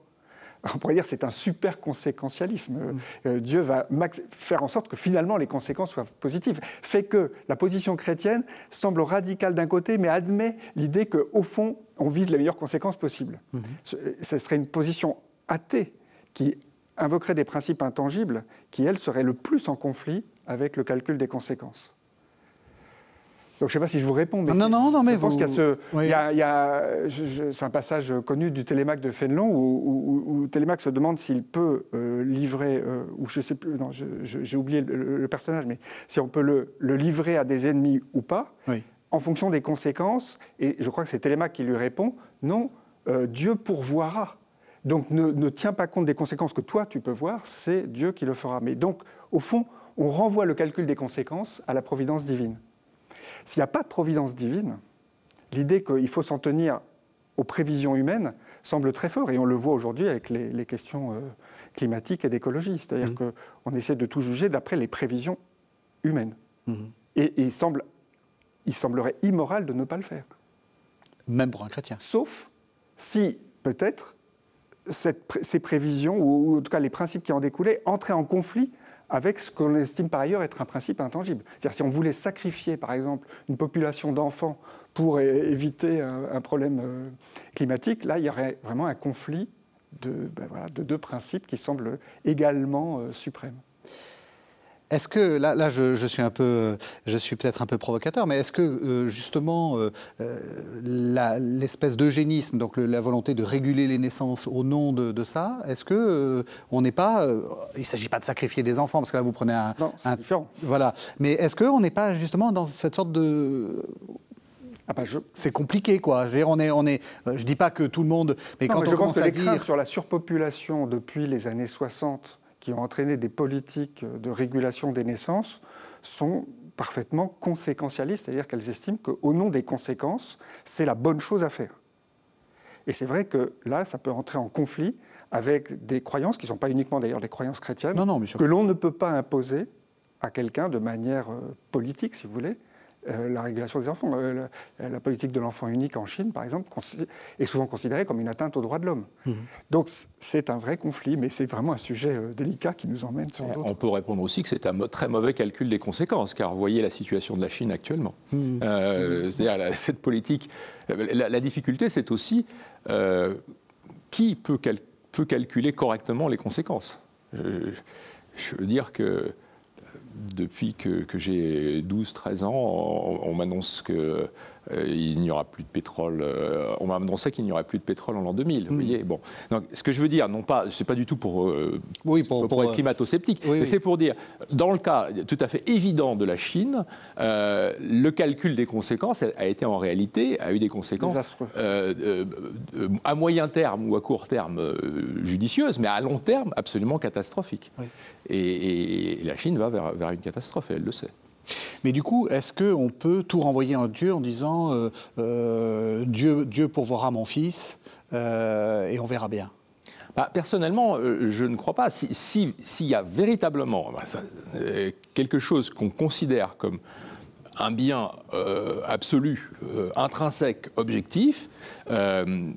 <laughs> on pourrait dire c'est un super conséquentialisme. Mm. Euh, Dieu va faire en sorte que finalement les conséquences soient positives. Fait que la position chrétienne semble radicale d'un côté, mais admet l'idée qu'au fond, on vise les meilleures conséquences possibles. Mm-hmm. Ce, serait une position athée qui invoquerait des principes intangibles qui, elle, seraient le plus en conflit avec le calcul des conséquences. Donc je ne sais pas si je vous réponds, mais non, non, non, mais je pense qu'il y a ce, il y a, c'est un passage connu du Télémaque de Fénelon où, Télémaque se demande s'il peut euh, livrer, euh, ou je sais plus, non, j'ai oublié le, personnage, mais si on peut le, livrer à des ennemis ou pas, en fonction des conséquences. Et je crois que c'est Télémaque qui lui répond, non, euh, Dieu pourvoira. Donc ne, ne tiens pas compte des conséquences que toi tu peux voir, c'est Dieu qui le fera. Mais donc, au fond, on renvoie le calcul des conséquences à la providence divine. S'il n'y a pas de providence divine, l'idée qu'il faut s'en tenir aux prévisions humaines semble très fort. Et on le voit aujourd'hui avec les, questions euh, climatiques et d'écologie. C'est-à-dire mmh. qu'on essaie de tout juger d'après les prévisions humaines. Mmh. Et, il, semble, il semblerait immoral de ne pas le faire. Même pour un chrétien. Sauf si, peut-être, ces prévisions, ou en tout cas les principes qui en découlaient, entraient en conflit avec ce qu'on estime par ailleurs être un principe intangible. C'est-à-dire si on voulait sacrifier, par exemple, une population d'enfants pour éviter un, problème euh, climatique, là, il y aurait vraiment un conflit de, ben de deux principes qui semblent également euh, suprêmes. Est-ce que là, là je, suis un peu, je suis peut-être un peu provocateur, mais est-ce que euh, justement euh, euh, l'espèce d'eugénisme, donc la volonté de réguler les naissances au nom de, ça, est-ce que on n'est pas, il ne s'agit pas de sacrifier des enfants parce que là vous prenez un, non, c'est différent. Voilà, mais est-ce qu'on n'est pas justement dans cette sorte de ah bah, C'est compliqué, quoi. Je veux dire, on est, on est, je dis pas que tout le monde, mais quand on je pense que à dire sur la surpopulation depuis les années 60 qui ont entraîné des politiques de régulation des naissances sont parfaitement conséquentialistes, c'est-à-dire qu'elles estiment qu'au nom des conséquences, c'est la bonne chose à faire. Et c'est vrai que là, ça peut entrer en conflit avec des croyances qui ne sont pas uniquement d'ailleurs des croyances chrétiennes, que l'on ne peut pas imposer à quelqu'un de manière euh, politique, si vous voulez, euh, la régulation des enfants. Euh, la, politique de l'enfant unique en Chine, par exemple, est souvent considérée comme une atteinte aux droits de l'homme. Mhm. Donc c'est un vrai conflit, mais c'est vraiment un sujet euh, délicat qui nous emmène sur d'autres. On peut répondre aussi que c'est un très mauvais calcul des conséquences, car voyez la situation de la Chine actuellement. Mhm. C'est-à-dire <laughs> cette politique. La, difficulté, c'est aussi qui peut, peut, calculer correctement les conséquences. je veux dire que depuis que, j'ai 12-13 ans, on, m'annonce qu'il euh, n'y aura plus de pétrole. Euh, on m'a annoncé qu'il n'y aurait plus de pétrole en l'an 2000. Vous hmm. voyez bon. Donc, ce que je veux dire, non pas, c'est pas du tout pour, euh, pour, être climato-sceptique, mais c'est pour dire, dans le cas tout à fait évident de la Chine, le calcul des conséquences a été en réalité, a eu des conséquences à moyen terme ou à court terme judicieuses, mais à long terme absolument catastrophiques. Et, la Chine va vers, vers une catastrophe, et elle le sait. Mais du coup, est-ce qu'on peut tout renvoyer en Dieu en disant euh, euh, Dieu, Dieu pourvoira mon fils euh, et on verra bien? Bah, personnellement, je ne crois pas. S'il y a véritablement bah, quelque chose qu'on considère comme un bien absolu, intrinsèque, objectif, on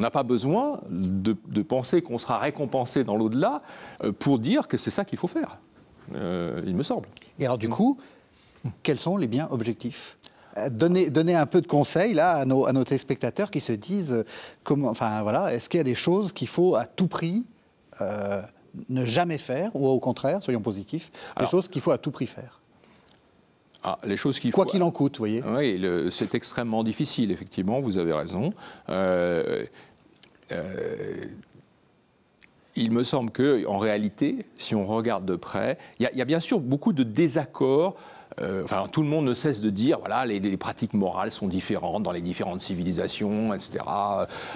n'a pas besoin de, de penser qu'on sera récompensé dans l'au-delà pour dire que c'est ça qu'il faut faire. Il me semble. Et alors, du coup, quels sont les biens objectifs? Euh, Donner, un peu de conseils là, à, nos, à nos téléspectateurs qui se disent euh, comment, enfin, voilà, est-ce qu'il y a des choses qu'il faut à tout prix euh, ne jamais faire, ou au contraire, soyons positifs, des choses qu'il faut à tout prix faire? Ah, les choses qu'il Quoi qu'il en coûte, vous voyez. Oui, c'est extrêmement difficile, effectivement, vous avez raison il me semble qu'en réalité, si on regarde de près, il y, a bien sûr beaucoup de désaccords. Euh, enfin, tout le monde ne cesse de dire, voilà, les, pratiques morales sont différentes dans les différentes civilisations, etc.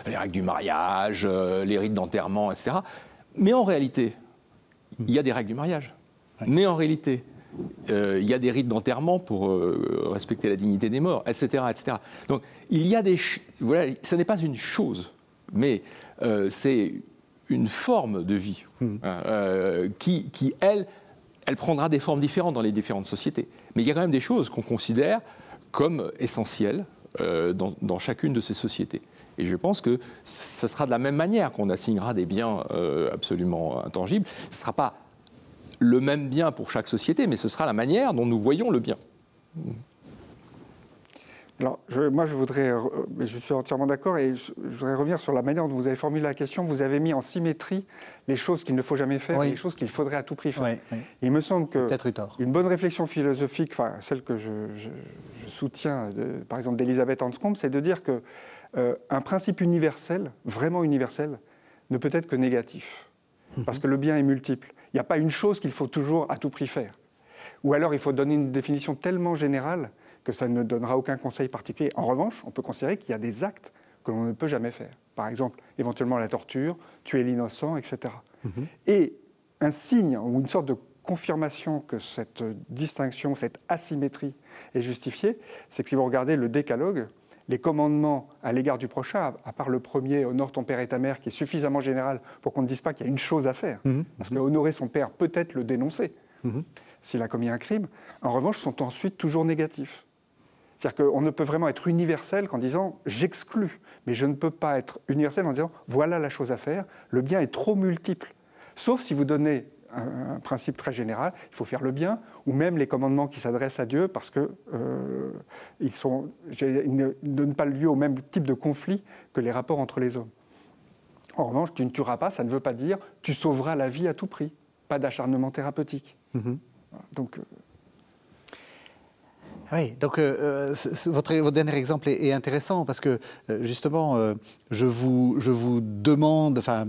Les règles du mariage, euh, les rites d'enterrement, etc. Mais en réalité, il y a des règles du mariage. Mais en réalité, euh, il y a des rites d'enterrement pour respecter la dignité des morts, etc., etc. Donc, il y a des, voilà, ce n'est pas une chose, mais c'est une forme de vie hmm. hein, euh, qui, qui, elle, elle prendra des formes différentes dans les différentes sociétés. Mais il y a quand même des choses qu'on considère comme essentiel dans, chacune de ces sociétés. Et je pense que ce sera de la même manière qu'on assignera des biens absolument intangibles. Ce ne sera pas le même bien pour chaque société, mais ce sera la manière dont nous voyons le bien. Alors, moi, je voudrais, euh, je suis entièrement d'accord, et je, voudrais revenir sur la manière dont vous avez formulé la question. Vous avez mis en symétrie les choses qu'il ne faut jamais faire et les choses qu'il faudrait à tout prix faire. Il me semble que une bonne réflexion philosophique, enfin celle que je, soutiens, par exemple d'Elisabeth Anscombe, c'est de dire que euh, un principe universel, vraiment universel, ne peut être que négatif, mhm. parce que le bien est multiple. Il n'y a pas une chose qu'il faut toujours à tout prix faire. Ou alors il faut donner une définition tellement générale que ça ne donnera aucun conseil particulier. En revanche, on peut considérer qu'il y a des actes que l'on ne peut jamais faire. Par exemple, éventuellement la torture, tuer l'innocent, etc. Mhm. Et un signe ou une sorte de confirmation que cette distinction, cette asymétrie est justifiée, c'est que si vous regardez le décalogue, les commandements à l'égard du prochain, à part le premier, honore ton père et ta mère, qui est suffisamment général pour qu'on ne dise pas qu'il y a une chose à faire, mhm. parce que honorer son père peut être le dénoncer mhm. s'il a commis un crime, en revanche, sont ensuite toujours négatifs. C'est-à-dire qu'on ne peut vraiment être universel qu'en disant j'exclus, mais je ne peux pas être universel en disant voilà la chose à faire, le bien est trop multiple. Sauf si vous donnez un, principe très général, il faut faire le bien, ou même les commandements qui s'adressent à Dieu parce qu'ils euh, ne donnent pas lieu au même type de conflit que les rapports entre les hommes. En revanche, tu ne tueras pas, ça ne veut pas dire tu sauveras la vie à tout prix, pas d'acharnement thérapeutique. Mm-hmm. Donc, euh, oui, donc euh, euh, votre, votre, dernier exemple est, intéressant parce que euh, justement, je, vous, je vous demande, enfin,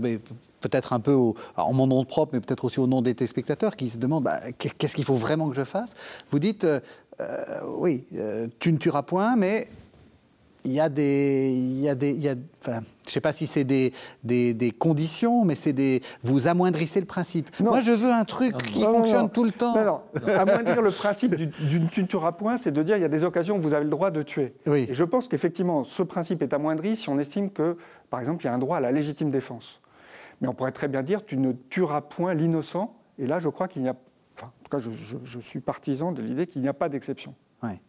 peut-être un peu en mon nom propre, mais peut-être aussi au nom des téléspectateurs qui se demandent bah, qu'est-ce qu'il faut vraiment que je fasse? Vous dites, oui, tu ne tueras point, mais il y a des, il y a des, il y a, enfin, je sais pas si c'est des, des, des, conditions, mais c'est des, vous amoindrissez le principe. Moi, je veux un truc qui fonctionne tout le temps. Non, amoindrir le principe d'une tu ne tueras point, c'est de dire il y a des occasions où vous avez le droit de tuer. Oui. Et je pense qu'effectivement, ce principe est amoindri si on estime que, par exemple, il y a un droit à la légitime défense. Mais on pourrait très bien dire tu ne tueras point l'innocent. Et là, je crois qu'il n'y a, enfin, en tout cas, je, je, je suis partisan de l'idée qu'il n'y a pas d'exception. Oui.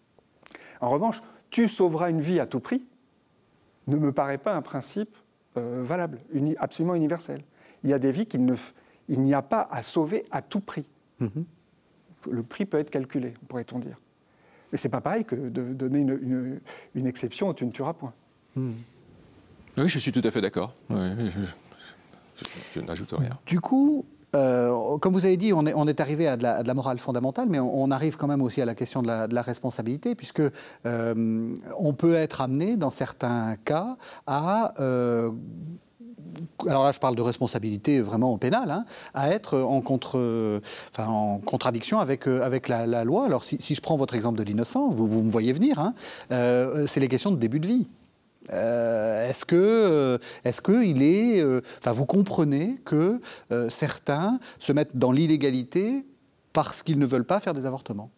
En revanche, tu sauveras une vie à tout prix, ne me paraît pas un principe euh, valable, absolument universel. Il y a des vies qu'il n'y a pas à sauver à tout prix. Mhm. Le prix peut être calculé, pourrait-on dire. Mais c'est pas pareil que de donner une, exception où tu ne tueras point. Mhm. Oui, je suis tout à fait d'accord. je, je n'ajoute rien. Du coup, euh, comme vous avez dit, on est, arrivé à de, la, morale fondamentale, mais on, arrive quand même aussi à la question de la, responsabilité, puisque euh, on peut être amené, dans certains cas, à euh, alors là je parle de responsabilité vraiment pénale, hein, à être en, contradiction avec, avec la, loi. Alors si, je prends votre exemple de l'innocent, vous, vous me voyez venir, hein, c'est les questions de début de vie. Euh, est-ce que, euh, est-ce que il est, euh, enfin, vous comprenez que certains se mettent dans l'illégalité parce qu'ils ne veulent pas faire des avortements?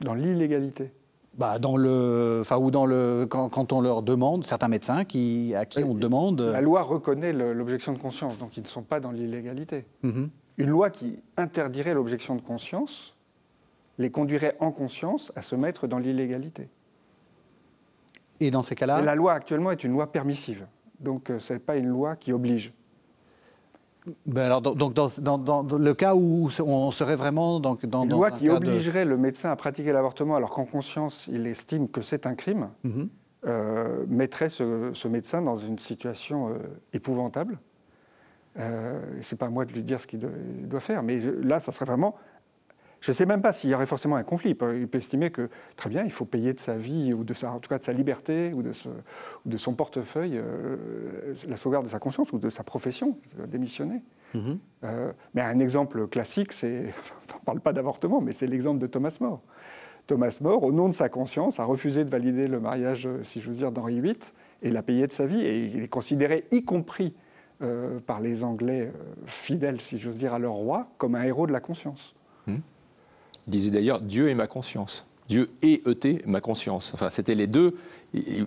Dans l'illégalité. Bah, dans le, enfin, ou dans le, quand, on leur demande, certains médecins qui, à qui on demande. La loi reconnaît l'objection de conscience, donc ils ne sont pas dans l'illégalité. Mm-hmm. Une loi qui interdirait l'objection de conscience les conduirait en conscience à se mettre dans l'illégalité. Et dans ces cas-là La loi actuellement est une loi permissive. Donc euh, ce n'est pas une loi qui oblige. Ben alors, donc dans, le cas où on serait vraiment dans, dans une loi qui obligerait le médecin à pratiquer l'avortement alors qu'en conscience il estime que c'est un crime, mhm. euh, mettrait ce, médecin dans une situation euh, épouvantable. Euh, c'est pas à moi de lui dire ce qu'il doit faire, mais là, ça serait vraiment je ne sais même pas s'il y aurait forcément un conflit. Il peut, estimer que, très bien, il faut payer de sa vie, ou de sa, en tout cas de sa liberté, ou de, de son portefeuille, euh, la sauvegarde de sa conscience, ou de sa profession, démissionner. Mm-hmm. Euh, mais un exemple classique, c'est, <laughs> on ne parle pas d'avortement, mais c'est l'exemple de Thomas More. Thomas More, au nom de sa conscience, a refusé de valider le mariage, si je veux dire, d'Henri VIII, et l'a payé de sa vie, et il est considéré, y compris euh, par les Anglais fidèles, si j'ose dire, à leur roi, comme un héros de la conscience. Mm. Il disait d'ailleurs Dieu est ma conscience. Dieu et ET, ma conscience. Enfin, c'était les deux.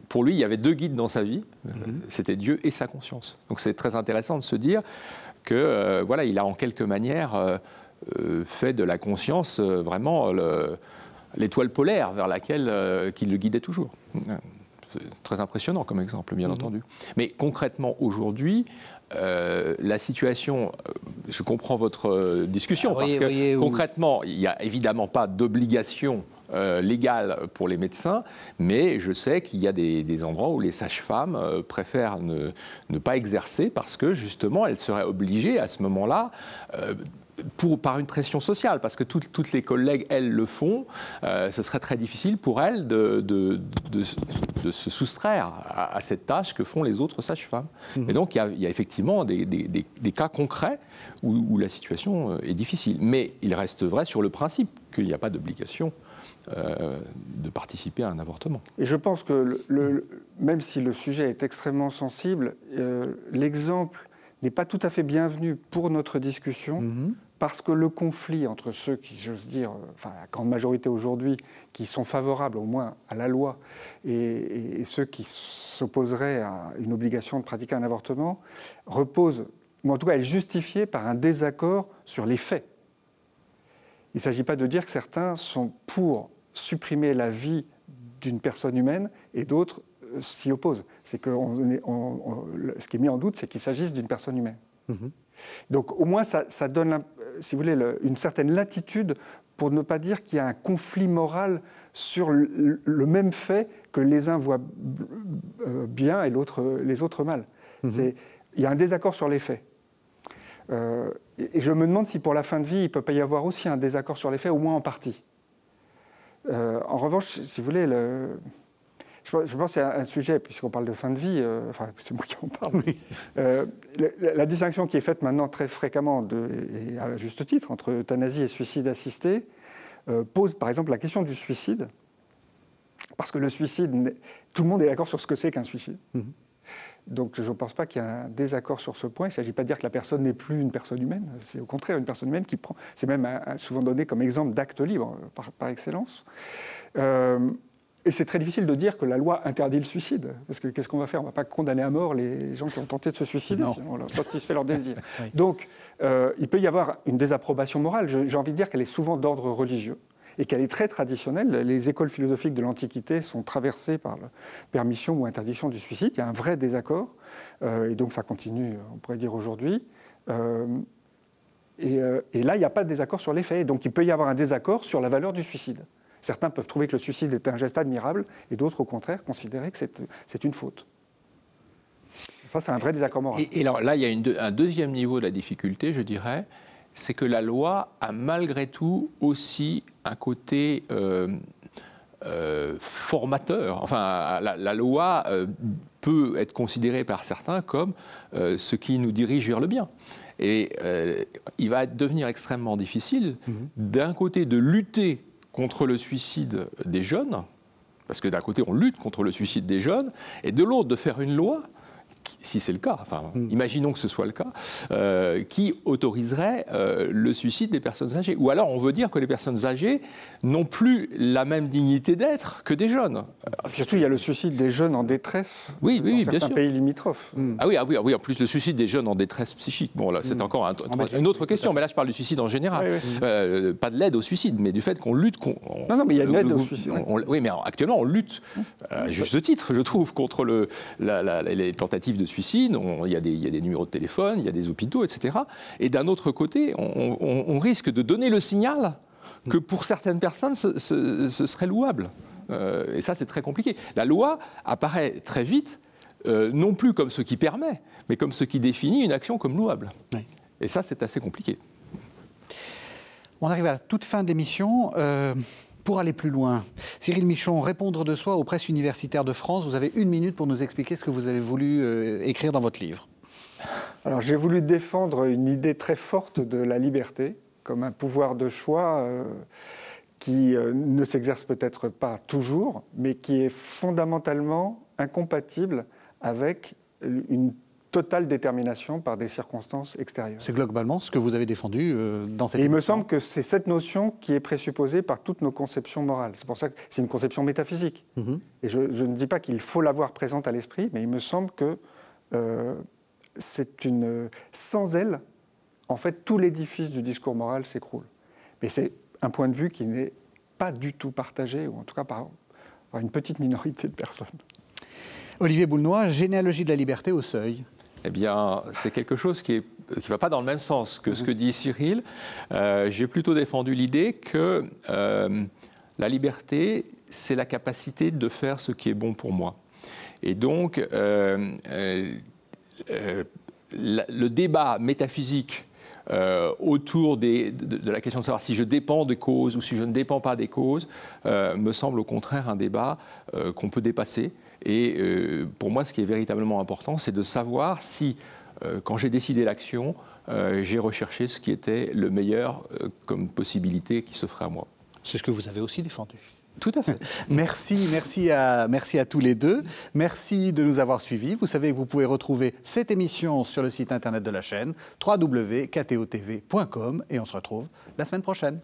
Pour lui, il y avait deux guides dans sa vie. Mhm. C'était Dieu et sa conscience. Donc c'est très intéressant de se dire que euh, voilà, il a en quelque manière euh, euh, fait de la conscience vraiment le, l'étoile polaire vers laquelle euh, qui le guidait toujours. Très impressionnant comme exemple, bien mhm. entendu. Mais concrètement, aujourd'hui, euh, la situation, euh, je comprends votre discussion, ah parce que concrètement, il n'y a évidemment pas d'obligation légale pour les médecins, mais je sais qu'il y a des, endroits où les sages-femmes préfèrent ne, ne, pas exercer parce que justement elles seraient obligées à ce moment-là pour, par une pression sociale, parce que toutes les collègues, elles, le font, euh, ce serait très difficile pour elles de, de, de, se soustraire à, cette tâche que font les autres sages-femmes. Mhm. Et donc, il y, a, effectivement des, des, des, cas concrets où, la situation euh, est difficile. Mais il reste vrai sur le principe qu'il n'y a pas d'obligation euh, de participer à un avortement. Et je pense que le, même si le sujet est extrêmement sensible, l'exemple n'est pas tout à fait bienvenu pour notre discussion. Mhm parce que le conflit entre ceux qui, j'ose dire, enfin la grande majorité aujourd'hui, qui sont favorables au moins à la loi, et, ceux qui s'opposeraient à une obligation de pratiquer un avortement, repose, ou en tout cas est justifié par un désaccord sur les faits. Il ne s'agit pas de dire que certains sont pour supprimer la vie d'une personne humaine et d'autres euh, s'y opposent. C'est que ce qui est mis en doute, c'est qu'il s'agisse d'une personne humaine. Mhm. Donc au moins ça, donne, si vous voulez, une certaine latitude pour ne pas dire qu'il y a un conflit moral sur le, même fait que les uns voient euh, bien et les autres mal. Mhm. Il y a un désaccord sur les faits. Euh, et je me demande si pour la fin de vie, il ne peut pas y avoir aussi un désaccord sur les faits, au moins en partie. Euh, en revanche, si vous voulez, le, je, pense que c'est un sujet, puisqu'on parle de fin de vie, euh, enfin <laughs> c'est moi qui en parle, euh, la, distinction qui est faite maintenant très fréquemment, de, et à juste titre, entre euthanasie et suicide assisté, euh, pose par exemple la question du suicide, parce que le suicide, tout le monde est d'accord sur ce que c'est qu'un suicide. Mhm. Donc je ne pense pas qu'il y ait un désaccord sur ce point. Il ne s'agit pas de dire que la personne n'est plus une personne humaine. C'est au contraire une personne humaine qui prend. C'est même souvent donné comme exemple d'acte libre par, par excellence. Et c'est très difficile de dire que la loi interdit le suicide. Parce que qu'est-ce qu'on va faire? On ne va pas condamner à mort les gens qui ont tenté de se suicider, sinon on leur satisfait leur désir. <laughs> Donc, euh, il peut y avoir une désapprobation morale. J'ai envie de dire qu'elle est souvent d'ordre religieux et qu'elle est très traditionnelle. Les écoles philosophiques de l'Antiquité sont traversées par la permission ou interdiction du suicide. Il y a un vrai désaccord. Euh, et donc, ça continue, on pourrait dire, aujourd'hui. Euh, et, et, là, il n'y a pas de désaccord sur les faits. Donc, il peut y avoir un désaccord sur la valeur du suicide. Certains peuvent trouver que le suicide est un geste admirable et d'autres, au contraire, considérer que c'est une faute. Ça, c'est un vrai désaccord moral. Et, alors, là, il y a un deuxième niveau de la difficulté, je dirais, c'est que la loi a malgré tout aussi un côté euh, euh, formateur. Enfin, la, loi euh, peut être considérée par certains comme ce qui nous dirige vers le bien. Et il va devenir extrêmement difficile, mhm. d'un côté, de lutter contre le suicide des jeunes, parce que d'un côté on lutte contre le suicide des jeunes, et de l'autre de faire une loi si c'est le cas, enfin, hmm. imaginons que ce soit le cas, euh, qui autoriserait euh, le suicide des personnes âgées. Ou alors on veut dire que les personnes âgées n'ont plus la même dignité d'être que des jeunes. Surtout, il y a le suicide des jeunes en détresse oui, oui, dans oui, certains pays limitrophes. Hmm. Ah, oui, ah, oui, ah oui, en plus le suicide des jeunes en détresse psychique. Bon, là, c'est hmm. encore une autre question, mais là, je parle du suicide en général. Euh, pas de l'aide au suicide, mais du fait qu'on lutte. non, non, mais il y a une aide au suicide. oui, mais actuellement, on lutte, à juste titre, je trouve, contre le, les tentatives de suicide, il y, a des numéros de téléphone, il y a des hôpitaux, etc. Et d'un autre côté, on, risque de donner le signal que pour certaines personnes, ce, serait louable. Euh, et ça, c'est très compliqué. La loi apparaît très vite, euh, non plus comme ce qui permet, mais comme ce qui définit une action comme louable. Et ça, c'est assez compliqué. On arrive à la toute fin de l'émission. Euh, pour aller plus loin, Cyril Michon, répondre de soi aux presses universitaires de France, vous avez une minute pour nous expliquer ce que vous avez voulu euh, écrire dans votre livre. Alors j'ai voulu défendre une idée très forte de la liberté comme un pouvoir de choix euh, qui euh, ne s'exerce peut-être pas toujours, mais qui est fondamentalement incompatible avec une totale détermination par des circonstances extérieures. C'est globalement ce que vous avez défendu euh, dans cette Et il me semble que c'est cette notion qui est présupposée par toutes nos conceptions morales. C'est pour ça que c'est une conception métaphysique. Mhm. Et je, ne dis pas qu'il faut l'avoir présente à l'esprit, mais il me semble que euh, c'est une... Sans elle, en fait, tout l'édifice du discours moral s'écroule. Mais c'est un point de vue qui n'est pas du tout partagé, ou en tout cas par, par une petite minorité de personnes. Olivier Boulnois, généalogie de la liberté au seuil. Eh bien, c'est quelque chose qui ne va pas dans le même sens que ce que dit Cyril. Euh, j'ai plutôt défendu l'idée que euh, la liberté, c'est la capacité de faire ce qui est bon pour moi. Et donc, euh, le débat métaphysique autour de, de, la question de savoir si je dépends des causes ou si je ne dépends pas des causes me semble au contraire un débat qu'on peut dépasser et euh, pour moi, ce qui est véritablement important, c'est de savoir si, euh, quand j'ai décidé l'action, euh, j'ai recherché ce qui était le meilleur comme possibilité qui s'offrait à moi. C'est ce que vous avez aussi défendu. Tout à fait. <laughs> merci, merci à, merci à tous les deux. Merci de nous avoir suivis. Vous savez que vous pouvez retrouver cette émission sur le site internet de la chaîne www.ktotv.com et on se retrouve la semaine prochaine.